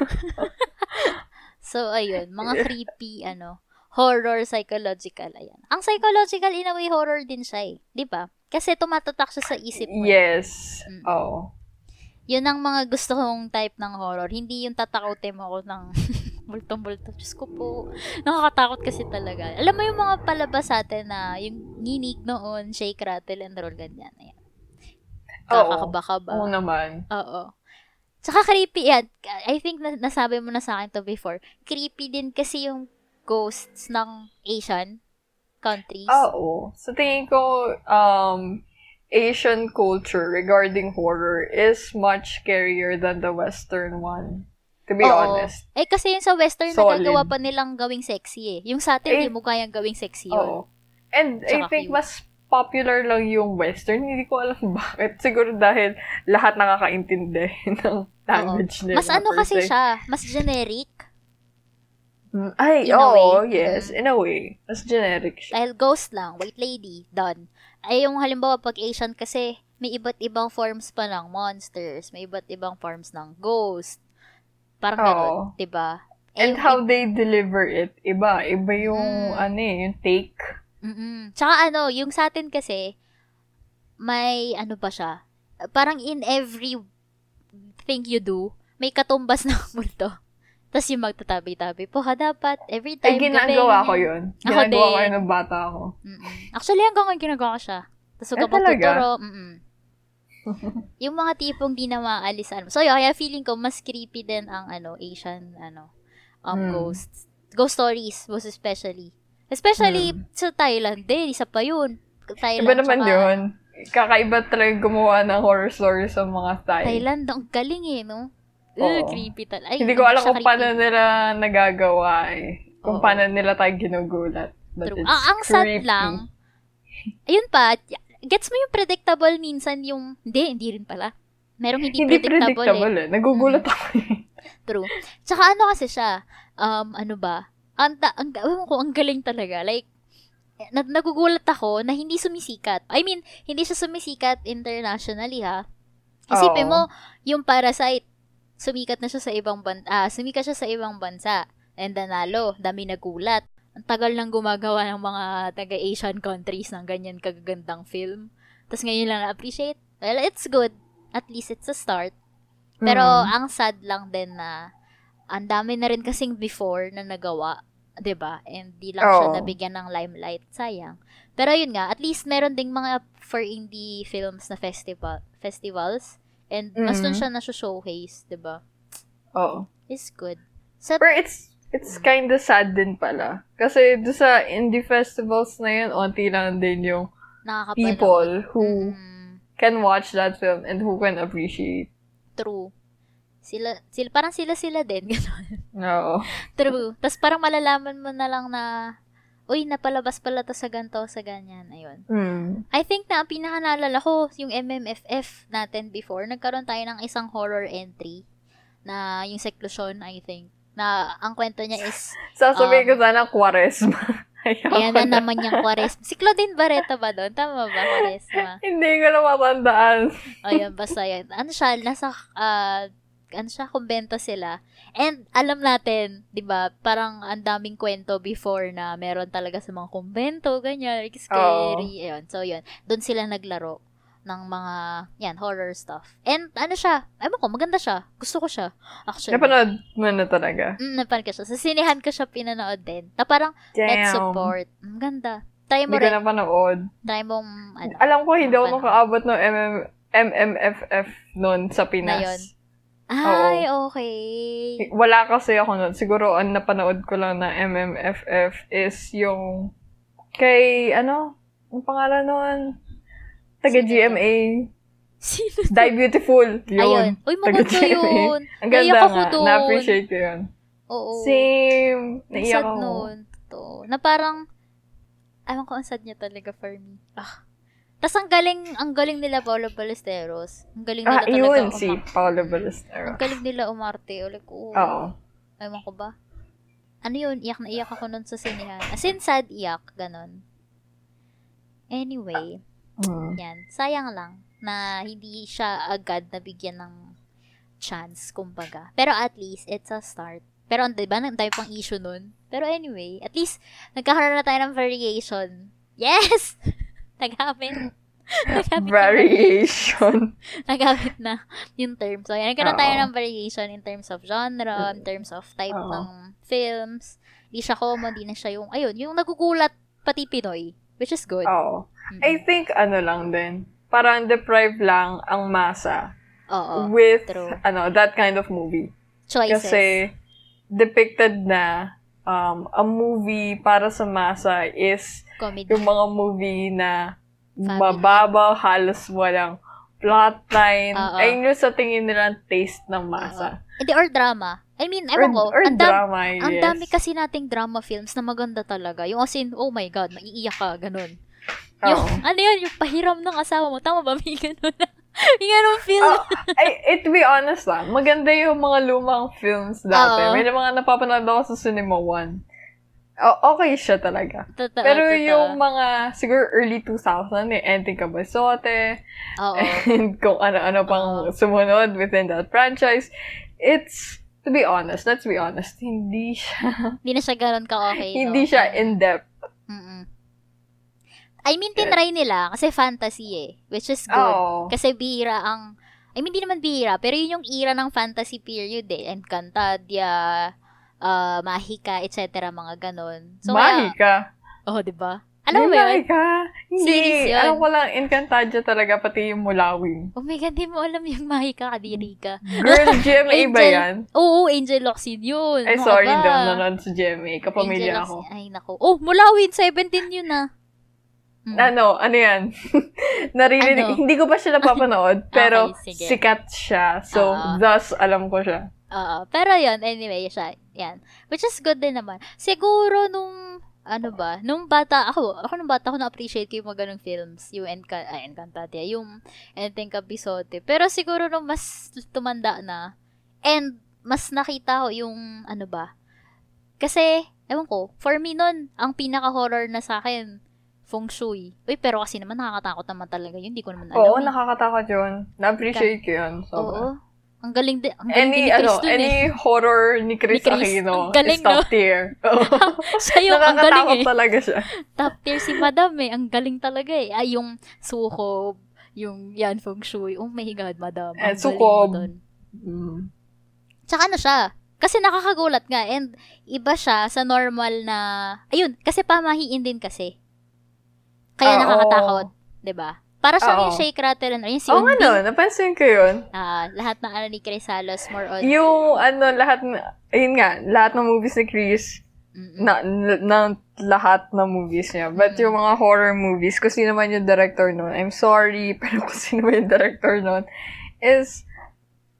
[SPEAKER 2] So, ayun. Mga creepy, ano, horror, psychological. Ayan. Ang psychological, in a way, horror din siya eh. Di ba? Kasi tumatatak siya sa isip mo. eh.
[SPEAKER 1] yes.
[SPEAKER 2] Mm.
[SPEAKER 1] Oh.
[SPEAKER 2] Yun ang mga gusto kong type ng horror. Hindi yung tatakotin mo ako ng <laughs> multo-multo. Diyos ko po. Nakakatakot kasi talaga. Alam mo yung mga palabas sa atin na yung nginig noon, shake, rattle, and roll, ganyan. Ayan.
[SPEAKER 1] Oo.
[SPEAKER 2] Kakakaba-kaba.
[SPEAKER 1] Oo naman.
[SPEAKER 2] Oo. Tsaka creepy yan. I think na, nasabi mo na sa akin to before. Creepy din kasi yung ghosts ng Asian countries.
[SPEAKER 1] Oo. Sa tingin ko, um, Asian culture regarding horror is much scarier than the Western one. To be
[SPEAKER 2] Oo.
[SPEAKER 1] honest.
[SPEAKER 2] Eh, kasi yung sa western,
[SPEAKER 1] Solid.
[SPEAKER 2] nagagawa pa nilang gawing sexy eh. Yung sa atin,
[SPEAKER 1] Eh,
[SPEAKER 2] di mo kayang gawing sexy yun.
[SPEAKER 1] Oo. And I
[SPEAKER 2] Tsaka
[SPEAKER 1] think
[SPEAKER 2] cute.
[SPEAKER 1] mas popular lang yung Western. Hindi ko alam <laughs> bakit. Siguro dahil lahat nakakaintindi <laughs> ng language nila.
[SPEAKER 2] Mas ano kasi
[SPEAKER 1] se.
[SPEAKER 2] siya, mas generic.
[SPEAKER 1] Mm, Ay,
[SPEAKER 2] In
[SPEAKER 1] oo,
[SPEAKER 2] way.
[SPEAKER 1] yes.
[SPEAKER 2] Mm.
[SPEAKER 1] In a way. Mas generic siya.
[SPEAKER 2] Dahil ghost lang, white lady, done. Ay, yung halimbawa, pag Asian kasi, may iba't ibang forms pa ng monsters, may iba't ibang forms ng ghost. Parang
[SPEAKER 1] Oo.
[SPEAKER 2] ganun, diba? Eh,
[SPEAKER 1] And
[SPEAKER 2] yung
[SPEAKER 1] how they deliver it, iba. Iba yung,
[SPEAKER 2] Mm.
[SPEAKER 1] ano eh, yung take.
[SPEAKER 2] Mm-mm. Tsaka ano, yung sa atin kasi, may ano ba siya? Parang in every thing you do, may katumbas <laughs> ng multo. Tapos yung magtatabi-tabi po, ha, dapat, every time
[SPEAKER 1] ginagawa
[SPEAKER 2] gabi,
[SPEAKER 1] ko yun.
[SPEAKER 2] Ako
[SPEAKER 1] Ginagawa ko yun nung bata ako.
[SPEAKER 2] Mm-mm. Actually, hanggang ngayon ginagawa ko siya. Tapos huwag ka
[SPEAKER 1] talaga?
[SPEAKER 2] magtuturo. <laughs> Yung mga tipong di na maaalisan. So, yun, kaya feeling ko, mas creepy din ang, ano, Asian, ano, um,
[SPEAKER 1] Hmm.
[SPEAKER 2] ghosts. Ghost stories, most especially. Especially
[SPEAKER 1] Hmm.
[SPEAKER 2] sa Thailand, din, isa pa yun. Thailand,
[SPEAKER 1] Iba naman
[SPEAKER 2] tsaka-
[SPEAKER 1] yun. Kakaiba talaga gumawa ng horror story sa mga Thai.
[SPEAKER 2] Thailand, ang galing eh, no?
[SPEAKER 1] Oo.
[SPEAKER 2] Creepy tal. Ay,
[SPEAKER 1] Hindi ko alam kung paano
[SPEAKER 2] creepy.
[SPEAKER 1] nila nagagawa eh. Kung
[SPEAKER 2] Oo.
[SPEAKER 1] paano nila tayo ginugulat. But
[SPEAKER 2] True.
[SPEAKER 1] it's
[SPEAKER 2] Ang, ang sad
[SPEAKER 1] creepy.
[SPEAKER 2] lang, ayun pa, gets mo yung predictable minsan yung, hindi, hindi rin pala. Merong hindi,
[SPEAKER 1] Hindi
[SPEAKER 2] predictable,
[SPEAKER 1] predictable
[SPEAKER 2] eh.
[SPEAKER 1] eh. Nagugulat ako eh. <laughs>
[SPEAKER 2] True. Tsaka ano kasi siya, um, ano ba, ang, ta- ang, ewan ko, ang galing talaga. Like, na, nagugulat ako na hindi sumisikat. I mean, hindi siya sumisikat internationally ha. Isipin
[SPEAKER 1] Oo.
[SPEAKER 2] mo, yung Parasite, sumikat na siya sa ibang bansa, ah, sumikat siya sa ibang bansa. And nanalo, dami nagulat. Ang tagal nang gumagawa ng mga taga-Asian countries ng ganyan kagagandang film. Tapos ngayon lang na-appreciate. Well, it's good. At least it's a start. Pero
[SPEAKER 1] Mm.
[SPEAKER 2] ang sad lang din na ang dami na rin kasing before na nagawa, 'di ba? And di lang siya
[SPEAKER 1] Oo.
[SPEAKER 2] nabigyan ng limelight, sayang. Pero yun nga, at least meron ding mga for indie films na festival festivals and mas dun
[SPEAKER 1] Mhm.
[SPEAKER 2] siya na-showcase, 'di ba?
[SPEAKER 1] Oo.
[SPEAKER 2] Is good. Sa
[SPEAKER 1] Pero it's it's kind of sad din pala. Kasi do sa indie festivals na yun, onti lang din yung people who
[SPEAKER 2] Mm,
[SPEAKER 1] can watch that film and who can appreciate.
[SPEAKER 2] true. Sila, sila, parang sila-sila din, <laughs> gano'n.
[SPEAKER 1] Oo.
[SPEAKER 2] True. Tapos parang malalaman mo na lang na, uy, napalabas pala to sa ganto, sa ganyan. Ayun.
[SPEAKER 1] Mm.
[SPEAKER 2] I think na ang pinakanalala ko, yung MMFF natin before, nagkaroon tayo ng isang horror entry na yung seclusion, I think. Na ang kwento niya is,
[SPEAKER 1] Sasabihin
[SPEAKER 2] Um,
[SPEAKER 1] ko sana Quaresma. <laughs>
[SPEAKER 2] Ayan na
[SPEAKER 1] na.
[SPEAKER 2] naman yung Quaresma. Si Claudine Barreto ba doon? Tama ba, Quaresma?
[SPEAKER 1] Hindi ko na matandaan.
[SPEAKER 2] O yun, basta yun. Ano siya, nasa, ah, ano siya, kumbento sila. And alam natin, 'di ba, parang ang daming kwento before na meron talaga sa mga kumbento, ganyan, like scary. Ayun. So, yun. Doon sila naglaro ng mga, yan, horror stuff. And ano siya, ewan ko, maganda siya. Gusto ko siya, actually.
[SPEAKER 1] Napanood mo na talaga.
[SPEAKER 2] Mm, napanood ko siya. Sa sinihan ko siya pinanood din. Na parang,
[SPEAKER 1] Damn.
[SPEAKER 2] support. Ang ganda. Try mo
[SPEAKER 1] Hindi ko
[SPEAKER 2] rin.
[SPEAKER 1] napanood.
[SPEAKER 2] Try mong, ano,
[SPEAKER 1] Alam ko, hindi ako nakaabot ng MM, MMFF noon sa Pinas.
[SPEAKER 2] Na yun. Ay, okay.
[SPEAKER 1] Wala kasi ako noon. Siguro, ang napanood ko lang na MMFF is yung kay, ano, ang pangalan noon? Taga
[SPEAKER 2] Sino
[SPEAKER 1] GMA.
[SPEAKER 2] Sino?
[SPEAKER 1] Die Beautiful. Yun.
[SPEAKER 2] Ayun. Uy, maganda yun.
[SPEAKER 1] Ang ganda
[SPEAKER 2] Naiyak ako
[SPEAKER 1] nga.
[SPEAKER 2] doon.
[SPEAKER 1] Na-appreciate ko yun.
[SPEAKER 2] Oo.
[SPEAKER 1] Same. Naiyak
[SPEAKER 2] sad
[SPEAKER 1] ako.
[SPEAKER 2] nun. Totoo. Na parang, ewan ko, ang sad niya talaga for me. Ah. Tapos ang galing, ang galing nila Paolo Ballesteros. Ang galing nila
[SPEAKER 1] Ah,
[SPEAKER 2] talaga.
[SPEAKER 1] yun. Si Paolo
[SPEAKER 2] Ang
[SPEAKER 1] Ballesteros.
[SPEAKER 2] galing nila umarte. O like, oo.
[SPEAKER 1] Oo.
[SPEAKER 2] Ewan ko ba? Ano yun? Iyak na iyak ako nun sa sinihan. As in, sad iyak. Ganon. Anyway,
[SPEAKER 1] Mm.
[SPEAKER 2] yan. Sayang lang na hindi siya agad nabigyan ng chance, kumbaga. Pero at least, it's a start. Pero ang diba, ang dami pang issue nun. Pero anyway, at least, nagkakaroon na tayo ng variation. Yes! <laughs> Nagamit. <laughs> Nagamit,
[SPEAKER 1] Variation. <laughs>
[SPEAKER 2] nagamit na yung term. So, yan, nagkaroon
[SPEAKER 1] Oo.
[SPEAKER 2] tayo ng variation in terms of genre, in terms of type
[SPEAKER 1] Oo.
[SPEAKER 2] ng films. Hindi siya common, hindi na siya yung, ayun, yung nagugulat pati Pinoy. Which is good.
[SPEAKER 1] Oo.
[SPEAKER 2] Mm.
[SPEAKER 1] I think, ano lang din, parang deprived lang ang masa
[SPEAKER 2] Oo.
[SPEAKER 1] with,
[SPEAKER 2] true.
[SPEAKER 1] ano, that kind of movie.
[SPEAKER 2] Choices.
[SPEAKER 1] Kasi, depicted na um, a movie para sa masa is
[SPEAKER 2] comedy.
[SPEAKER 1] yung mga movie na
[SPEAKER 2] Family.
[SPEAKER 1] mababaw, halos walang plotline.
[SPEAKER 2] Oo.
[SPEAKER 1] Ayun yung sa tingin nila taste ng masa.
[SPEAKER 2] Hindi, or drama. I mean, ewan ko,
[SPEAKER 1] or
[SPEAKER 2] ang, dam-
[SPEAKER 1] drama, yes.
[SPEAKER 2] ang dami kasi nating drama films na maganda talaga. Yung as in, oh my God, maiiyak ka, ganun. Yung,
[SPEAKER 1] Oo. <laughs>
[SPEAKER 2] ano yun, yung pahiram ng asawa mo. Tama ba? May <laughs> ganun. May ganun film.
[SPEAKER 1] Oh, ay, it to be honest lang, maganda yung mga lumang films dati.
[SPEAKER 2] Oo.
[SPEAKER 1] May mga napapanood ako sa Cinema One. O- okay siya talaga.
[SPEAKER 2] Totoo,
[SPEAKER 1] Pero
[SPEAKER 2] totoo.
[SPEAKER 1] yung mga, siguro early 2000, eh, Enting Cabezote,
[SPEAKER 2] Oo.
[SPEAKER 1] and kung ano-ano pang sumunod within that franchise, it's, to be honest, let's be honest, hindi siya, <laughs>
[SPEAKER 2] Hindi na siya ganun ka-okay. no?
[SPEAKER 1] hindi siya in-depth.
[SPEAKER 2] Mm-mm. I mean, tinry nila kasi fantasy eh. Which is good.
[SPEAKER 1] Oo.
[SPEAKER 2] Kasi bihira ang... I mean, di naman bihira, pero yun yung era ng fantasy period eh. Encantadia, uh, Mahika, etc. mga ganon. So, kaya-
[SPEAKER 1] Mahika.
[SPEAKER 2] Oh, di ba? Alam mo ba yun?
[SPEAKER 1] Mahika. Hindi.
[SPEAKER 2] Series yun.
[SPEAKER 1] Alam ko lang, Encantadia talaga, pati yung Mulawing.
[SPEAKER 2] Oh my God, di mo alam yung Mahika, kadiri ka.
[SPEAKER 1] Girl, GMA ba
[SPEAKER 2] Angel-
[SPEAKER 1] yan?
[SPEAKER 2] Oo, Angel Locsin yun.
[SPEAKER 1] Ay, sorry, hindi
[SPEAKER 2] ba?
[SPEAKER 1] ako nanonood sa GMA. Kapamilya
[SPEAKER 2] Angel
[SPEAKER 1] ako.
[SPEAKER 2] Ay, nako. Oh, Mulawin, 17 yun ah. Mm.
[SPEAKER 1] Ano, ano yan? <laughs> Naririnig,
[SPEAKER 2] Ano?
[SPEAKER 1] hindi ko pa siya napapanood, <laughs> pero
[SPEAKER 2] Okay, sige.
[SPEAKER 1] sikat siya. So,
[SPEAKER 2] Oo.
[SPEAKER 1] thus, alam ko siya.
[SPEAKER 2] Oo. Pero yun, anyway, siya. Yan. Which is good din naman. Siguro nung, ano ba, nung bata, ako, ako nung bata, ako na-appreciate ko yung mga ganong films. Yung Enca- ay, Encantadia, yung Enteng Capizote. Pero siguro nung mas tumanda na, and mas nakita ko yung, ano ba, kasi, ewan ko, for me nun, ang pinaka-horror na sa akin, Feng Shui. Uy, pero kasi naman nakakatakot naman talaga yun. Hindi ko naman alam.
[SPEAKER 1] Oo,
[SPEAKER 2] eh.
[SPEAKER 1] nakakatakot yun. Na-appreciate ko yun.
[SPEAKER 2] Oo. Ang galing din. Ang galing din
[SPEAKER 1] Any,
[SPEAKER 2] ni Chris
[SPEAKER 1] ano,
[SPEAKER 2] dun eh.
[SPEAKER 1] any horror ni Chris,
[SPEAKER 2] Ni Chris.
[SPEAKER 1] Aquino
[SPEAKER 2] Ang galing,
[SPEAKER 1] is top
[SPEAKER 2] no?
[SPEAKER 1] tier.
[SPEAKER 2] Siya yung ang galing eh.
[SPEAKER 1] talaga siya.
[SPEAKER 2] top tier si Madam eh. Ang galing talaga eh. Ay, yung sukob, yung yan, feng shui. Oh my God, Madam. Ang
[SPEAKER 1] Eh, sukob. Mm.
[SPEAKER 2] Tsaka ano siya, kasi nakakagulat nga. And iba siya sa normal na, ayun, kasi pamahiin din kasi. Kaya
[SPEAKER 1] Oo.
[SPEAKER 2] nakakatakot. 'di ba? Para
[SPEAKER 1] Oo.
[SPEAKER 2] yung shake, rattle, and ayun, si
[SPEAKER 1] Oo nga no, napansin ko yun.
[SPEAKER 2] Ah, lahat ng ano ni Chris Salos, more on.
[SPEAKER 1] Yung, ano, lahat, na- ayun nga, lahat ng movies ni Chris,
[SPEAKER 2] Mm-mm.
[SPEAKER 1] na, na, na lahat ng movies niya. But yung mga horror movies, kung sino man yung director nun, I'm sorry, <laughs> pero kung sino man yung director nun, is,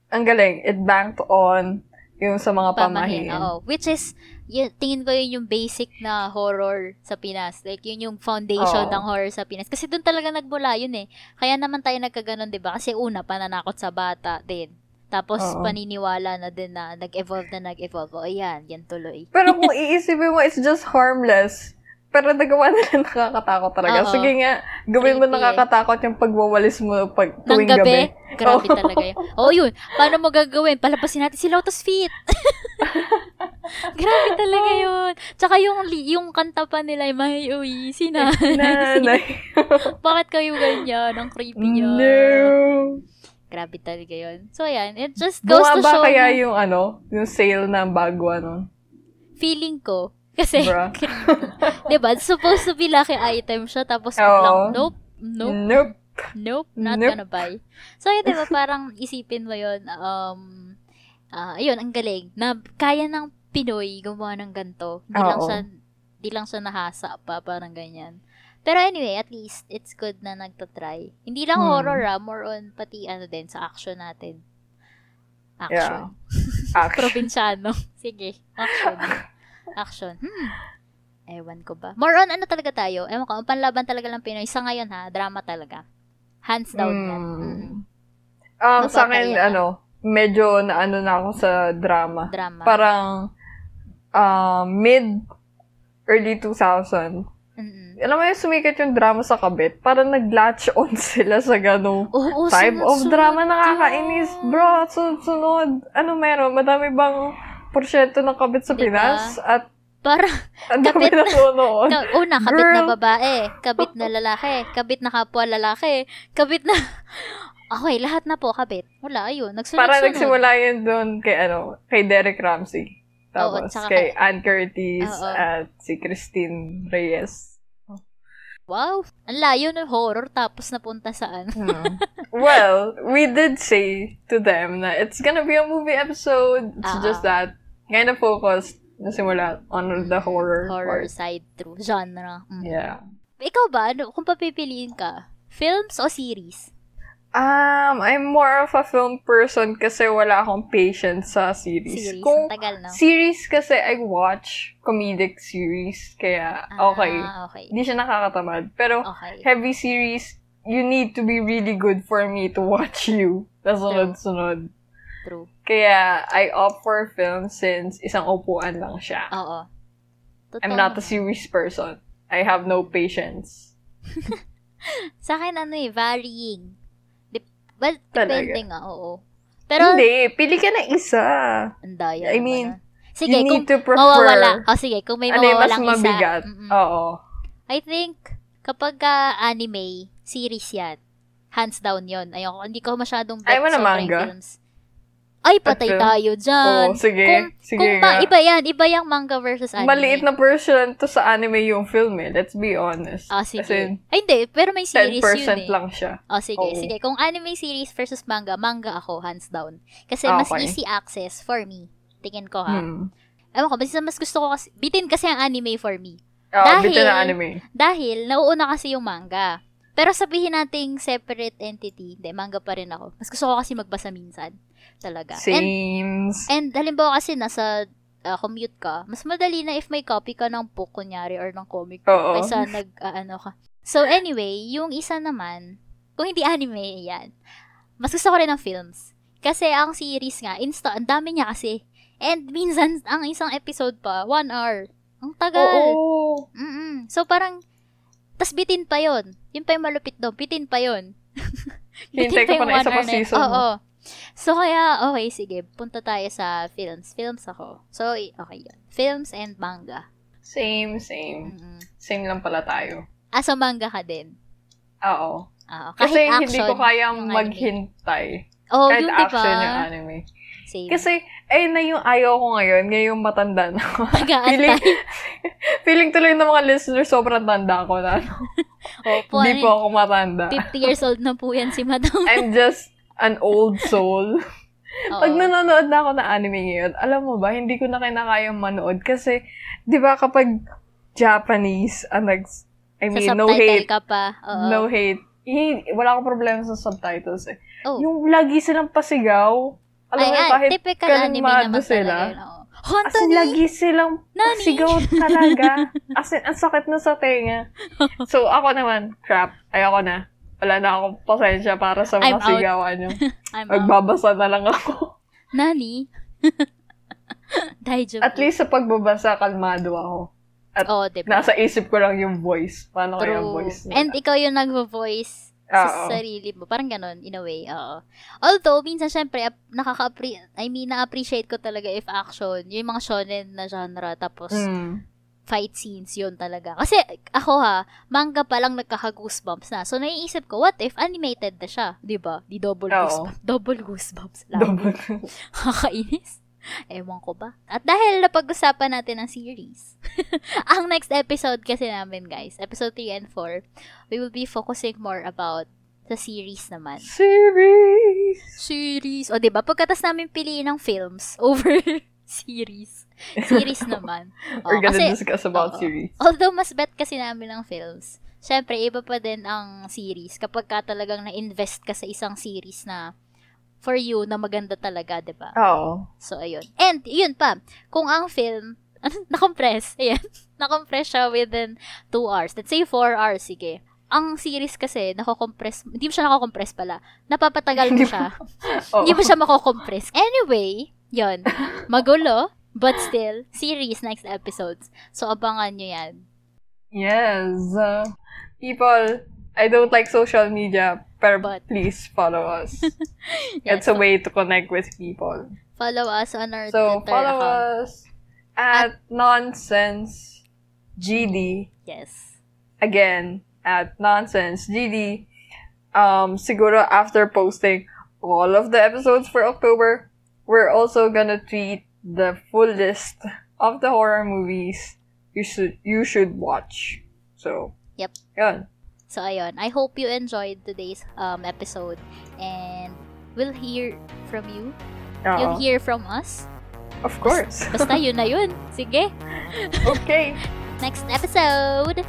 [SPEAKER 1] ang galing, it banked on yung sa mga
[SPEAKER 2] pamahin.
[SPEAKER 1] pamahiin.
[SPEAKER 2] Oo. Which is, yun, tingin ko yun yung basic na horror sa Pinas. Like, yun yung foundation
[SPEAKER 1] Oo.
[SPEAKER 2] ng horror sa Pinas. Kasi doon talaga nagmula yun eh. Kaya naman tayo nagkaganon, di ba? Kasi una, pananakot sa bata din. Tapos,
[SPEAKER 1] Oo.
[SPEAKER 2] paniniwala na din na nag-evolve na nag-evolve. O, ayan, yan tuloy.
[SPEAKER 1] Pero kung <laughs> iisipin mo, it's just harmless. Pero nagawa nila <laughs> nakakatakot talaga.
[SPEAKER 2] Oo.
[SPEAKER 1] Sige nga, gawin mo
[SPEAKER 2] Creepy eh.
[SPEAKER 1] nakakatakot yung pagwawalis mo pag
[SPEAKER 2] Ng
[SPEAKER 1] tuwing
[SPEAKER 2] gabi.
[SPEAKER 1] gabi.
[SPEAKER 2] Grabe
[SPEAKER 1] Oo.
[SPEAKER 2] talaga yun. Oo, yun. Paano mo gagawin? Palabasin natin si Lotus Feet. <laughs> Grabe talaga yun. Tsaka yung, yung kanta pa nila, may uwi, si nanay. <laughs> Bakit kayo ganyan? Ang creepy niya.
[SPEAKER 1] no.
[SPEAKER 2] Grabe talaga yun. So, ayan. It just goes to
[SPEAKER 1] Bumaba
[SPEAKER 2] show
[SPEAKER 1] kaya
[SPEAKER 2] na
[SPEAKER 1] yung ano, yung sale ng bago ano.
[SPEAKER 2] feeling ko. Kasi,
[SPEAKER 1] Bruh. <laughs>
[SPEAKER 2] diba, supposed to be lucky item siya, tapos
[SPEAKER 1] Oo.
[SPEAKER 2] lang, nope, nope,
[SPEAKER 1] Nope.
[SPEAKER 2] nope, not
[SPEAKER 1] Nope.
[SPEAKER 2] gonna buy. So, yun, diba, parang isipin mo yun, um, ah, ayun, ang galing, na kaya ng Pinoy gumawa ng ganito. Hindi lang siya, di lang siya nahasa pa, parang ganyan. Pero anyway, at least, it's good na nagtatry. Hindi lang
[SPEAKER 1] Hmm.
[SPEAKER 2] horror ah, more on pati ano din, sa action natin. Action.
[SPEAKER 1] Action. <laughs>
[SPEAKER 2] Probinsyano. Sige, action. Action. Hmm. Ewan ko ba. More on ano talaga tayo? Ewan ko, ang panlaban talaga ng Pinoy. Sa ngayon ha, drama talaga. Hands down yan.
[SPEAKER 1] Mm.
[SPEAKER 2] Mm.
[SPEAKER 1] Um, sa akin,
[SPEAKER 2] Napapaya.
[SPEAKER 1] ano, medyo naano na ako sa drama.
[SPEAKER 2] Drama.
[SPEAKER 1] Parang, um, mid, early 2000.
[SPEAKER 2] Mm-mm.
[SPEAKER 1] Alam mo yung sumikat yung drama sa kabit, parang nag-latch on <laughs> sila sa ganong
[SPEAKER 2] Oo,
[SPEAKER 1] type of
[SPEAKER 2] sunod-sunod
[SPEAKER 1] drama. Nakakainis. Bro, sunod-sunod. Ano meron? Madami bang porsyento ng kabit sa
[SPEAKER 2] Diba?
[SPEAKER 1] Pinas? At
[SPEAKER 2] Parang, <laughs>
[SPEAKER 1] ang
[SPEAKER 2] Kabit
[SPEAKER 1] na sunood.
[SPEAKER 2] ka, una, kabit na
[SPEAKER 1] Girl.
[SPEAKER 2] babae, kabit na lalaki, kabit na kapwa lalaki, kabit na... <laughs> Okay, lahat na po kabit. Wala, ayun. Nagsunod-sunod.
[SPEAKER 1] Parang nagsimula yun doon kay, ano, kay Derek Ramsey.
[SPEAKER 2] Oo,
[SPEAKER 1] Tapos
[SPEAKER 2] tsaka
[SPEAKER 1] kay
[SPEAKER 2] kay-
[SPEAKER 1] Ann Curtis
[SPEAKER 2] Oo.
[SPEAKER 1] at si Christine Reyes.
[SPEAKER 2] Wow, ang layo ng horror tapos napunta saan.
[SPEAKER 1] Hmm. <laughs> well, we did say to them na it's gonna be a movie episode. It's
[SPEAKER 2] Ah,
[SPEAKER 1] just that kind of focused na simula on the horror,
[SPEAKER 2] Horror
[SPEAKER 1] part.
[SPEAKER 2] side through genre. Mm.
[SPEAKER 1] Yeah.
[SPEAKER 2] Ikaw ba, ano, kung papipiliin ka, films o series?
[SPEAKER 1] Um, I'm more of a film person kasi wala akong patience sa series.
[SPEAKER 2] Series,
[SPEAKER 1] Kung
[SPEAKER 2] tagal, no?
[SPEAKER 1] series kasi I watch comedic series, kaya okay.
[SPEAKER 2] Ah, okay.
[SPEAKER 1] Hindi siya nakakatamad. Pero
[SPEAKER 2] Okay.
[SPEAKER 1] heavy series, you need to be really good for me to <laughs> watch you. Na sunod-sunod.
[SPEAKER 2] True.
[SPEAKER 1] Kaya, I opt for film since isang upuan lang siya.
[SPEAKER 2] Oo. Totoo.
[SPEAKER 1] I'm not a series person. I have no patience. <laughs>
[SPEAKER 2] Sa akin, ano eh, varying. Dep- well,
[SPEAKER 1] Talaga?
[SPEAKER 2] depende nga, oo. Pero,
[SPEAKER 1] Hindi, pili ka na isa.
[SPEAKER 2] ang daya
[SPEAKER 1] I mean,
[SPEAKER 2] ah. Sige,
[SPEAKER 1] you
[SPEAKER 2] kung
[SPEAKER 1] need to prefer.
[SPEAKER 2] mawawala. O sige, kung may
[SPEAKER 1] ano mas
[SPEAKER 2] mawawalang isa.
[SPEAKER 1] mabigat.
[SPEAKER 2] mm-mm.
[SPEAKER 1] Oo.
[SPEAKER 2] I think, kapag ka anime, series yan. Hands down yon Ayoko, hindi ko masyadong bet yung
[SPEAKER 1] manga?
[SPEAKER 2] films. Ay, patay
[SPEAKER 1] film?
[SPEAKER 2] tayo dyan.
[SPEAKER 1] Oo, sige.
[SPEAKER 2] Kung,
[SPEAKER 1] sige
[SPEAKER 2] kung
[SPEAKER 1] nga.
[SPEAKER 2] ma- iba yan, iba yung manga versus anime.
[SPEAKER 1] Maliit na version to sa anime yung film eh. Let's be honest.
[SPEAKER 2] Ah, sige.
[SPEAKER 1] In,
[SPEAKER 2] Ay, hindi. Pero may series
[SPEAKER 1] 10%
[SPEAKER 2] yun eh.
[SPEAKER 1] lang siya.
[SPEAKER 2] Oh, sige,
[SPEAKER 1] Oo.
[SPEAKER 2] sige. Kung anime series versus manga, manga ako, hands down. Kasi
[SPEAKER 1] Ah,
[SPEAKER 2] mas
[SPEAKER 1] okay.
[SPEAKER 2] easy access for me. Tingin ko ha.
[SPEAKER 1] Hmm.
[SPEAKER 2] Ewan ko, mas, mas gusto ko kasi, bitin kasi ang anime for me.
[SPEAKER 1] Oh,
[SPEAKER 2] Dahil-
[SPEAKER 1] bitin na anime.
[SPEAKER 2] Dahil, nauuna kasi yung manga. Pero sabihin nating separate entity, hindi, manga pa rin ako. Mas gusto ko kasi magbasa minsan. Talaga. And,
[SPEAKER 1] Sames.
[SPEAKER 2] and halimbawa kasi nasa ah, commute ka, mas madali na if may copy ka ng book, kunyari, or ng comic book,
[SPEAKER 1] Oo.
[SPEAKER 2] kaysa nag, ah, ano ka. So anyway, yung isa naman, kung hindi anime, yan. Mas gusto ko rin ng films. Kasi ang series nga, insta, ang dami niya kasi. And minsan, ang isang episode pa, one hour. Ang tagal.
[SPEAKER 1] Oo.
[SPEAKER 2] Mm-mm. So, parang, tas bitin pa yon Yun pa yung malupit doon. Bitin pa yon
[SPEAKER 1] Hintay ka pa
[SPEAKER 2] yung
[SPEAKER 1] na isa pa
[SPEAKER 2] yun.
[SPEAKER 1] season.
[SPEAKER 2] Oo. So, kaya, okay, sige. Punta tayo sa films. Films ako. So, okay yun. Films and manga.
[SPEAKER 1] Same, same.
[SPEAKER 2] Mm-mm.
[SPEAKER 1] Same lang pala tayo.
[SPEAKER 2] Ah, so manga ka din.
[SPEAKER 1] Oo.
[SPEAKER 2] Ah, kahit
[SPEAKER 1] Kasi
[SPEAKER 2] action.
[SPEAKER 1] hindi ko kayang maghintay.
[SPEAKER 2] Oh,
[SPEAKER 1] Kahit
[SPEAKER 2] yung diba?
[SPEAKER 1] action yung anime.
[SPEAKER 2] Same.
[SPEAKER 1] Kasi, ayun na yung ayaw ko ngayon, ngayong matanda na ako. feeling, <laughs> feeling tuloy ng mga listeners, sobrang tanda ko na. <laughs>
[SPEAKER 2] Opo,
[SPEAKER 1] Hindi po
[SPEAKER 2] eh,
[SPEAKER 1] ako matanda.
[SPEAKER 2] 50 years old na po yan si Madam.
[SPEAKER 1] I'm just an old soul.
[SPEAKER 2] Oo.
[SPEAKER 1] Pag nanonood na ako ng anime ngayon, alam mo ba, hindi ko na kinakayang manood kasi, di ba kapag Japanese, ang nag, I mean, no hate,
[SPEAKER 2] ka pa. Oo.
[SPEAKER 1] no hate. Eh, wala akong problema sa subtitles eh.
[SPEAKER 2] Oh.
[SPEAKER 1] Yung lagi silang pasigaw, alam
[SPEAKER 2] Ay,
[SPEAKER 1] mo, kahit
[SPEAKER 2] typical anime naman
[SPEAKER 1] sila.
[SPEAKER 2] talaga yun. oo.
[SPEAKER 1] As
[SPEAKER 2] Honto
[SPEAKER 1] in, lagi silang
[SPEAKER 2] Nani?
[SPEAKER 1] pasigaw <laughs> talaga. As in, ang sakit na sa tenga. <laughs> So, ako naman, crap, ayoko na. Wala na akong pasensya para sa
[SPEAKER 2] I'm
[SPEAKER 1] mga
[SPEAKER 2] out.
[SPEAKER 1] sigawan nyo. <laughs>
[SPEAKER 2] I'm out.
[SPEAKER 1] Magbabasa na lang ako.
[SPEAKER 2] Nani? Daijoubu.
[SPEAKER 1] At least sa pagbabasa, kalmado ako. At
[SPEAKER 2] Oo, diba?
[SPEAKER 1] nasa isip ko lang yung voice. Paano kaya yung
[SPEAKER 2] True.
[SPEAKER 1] voice nila?
[SPEAKER 2] And ikaw yung nagvo-voice sa sarili mo. Parang ganun, in a way. Oo. Although, minsan, syempre, ap- nakaka I mean, na-appreciate ko talaga if action, yung mga shonen na genre, tapos
[SPEAKER 1] Mm.
[SPEAKER 2] fight scenes, yun talaga. Kasi, ako ha, manga pa lang nagkaka-goosebumps na. So, naiisip ko, what if animated na siya? Di ba? Di double
[SPEAKER 1] Oo.
[SPEAKER 2] goosebumps. <laughs> Double goosebumps lang.
[SPEAKER 1] Double. <laughs>
[SPEAKER 2] Kakainis. <laughs> Ewan ko ba. At dahil napag-usapan natin ang series, <laughs> ang next episode kasi namin, guys, episode 3 and 4, we will be focusing more about the series naman.
[SPEAKER 1] Series.
[SPEAKER 2] Series. O, di ba? Pagkatas namin piliin ng films <laughs> over series. Series naman. O,
[SPEAKER 1] We're gonna
[SPEAKER 2] kasi,
[SPEAKER 1] discuss about
[SPEAKER 2] oo.
[SPEAKER 1] series.
[SPEAKER 2] although mas bet kasi namin ng films, syempre, iba pa din ang series kapag ka talagang na-invest ka sa isang series na for you na maganda talaga, di ba?
[SPEAKER 1] Oo.
[SPEAKER 2] So, ayun. And, yun pa, kung ang film, <laughs> na-compress, ayan, <laughs> na-compress siya within 2 hours. Let's say 4 hours, sige. Ang series kasi, nako-compress, hindi mo siya nako-compress pala. Napapatagal mo siya. <laughs> Hindi mo siya mako-compress. Anyway, yun. Magulo, but still, series next episodes. So, abangan nyo yan.
[SPEAKER 1] Yes. Uh, people, I don't like social media, but,
[SPEAKER 2] But-
[SPEAKER 1] please follow us. <laughs> It's a
[SPEAKER 2] so,
[SPEAKER 1] way to connect with people.
[SPEAKER 2] follow us on our Twitter.
[SPEAKER 1] So,
[SPEAKER 2] Twitter
[SPEAKER 1] follow
[SPEAKER 2] account.
[SPEAKER 1] us at Nonsense GD.
[SPEAKER 2] Yes.
[SPEAKER 1] Again, at Nonsense GD. Um, siguro after posting all of the episodes for October, we're also gonna tweet the full list of the horror movies you should you should watch. So,
[SPEAKER 2] Yep.
[SPEAKER 1] yun.
[SPEAKER 2] So, ayun. I hope you enjoyed today's um, episode. And we'll hear from you.
[SPEAKER 1] Oo.
[SPEAKER 2] You'll hear from us.
[SPEAKER 1] Of course.
[SPEAKER 2] Basta yun na yun. Sige. <laughs>
[SPEAKER 1] okay.
[SPEAKER 2] Next episode.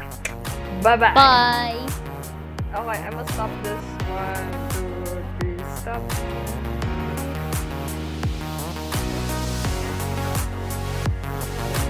[SPEAKER 1] Bye-bye.
[SPEAKER 2] Bye.
[SPEAKER 1] Okay, I must stop this. One, two, three, stop.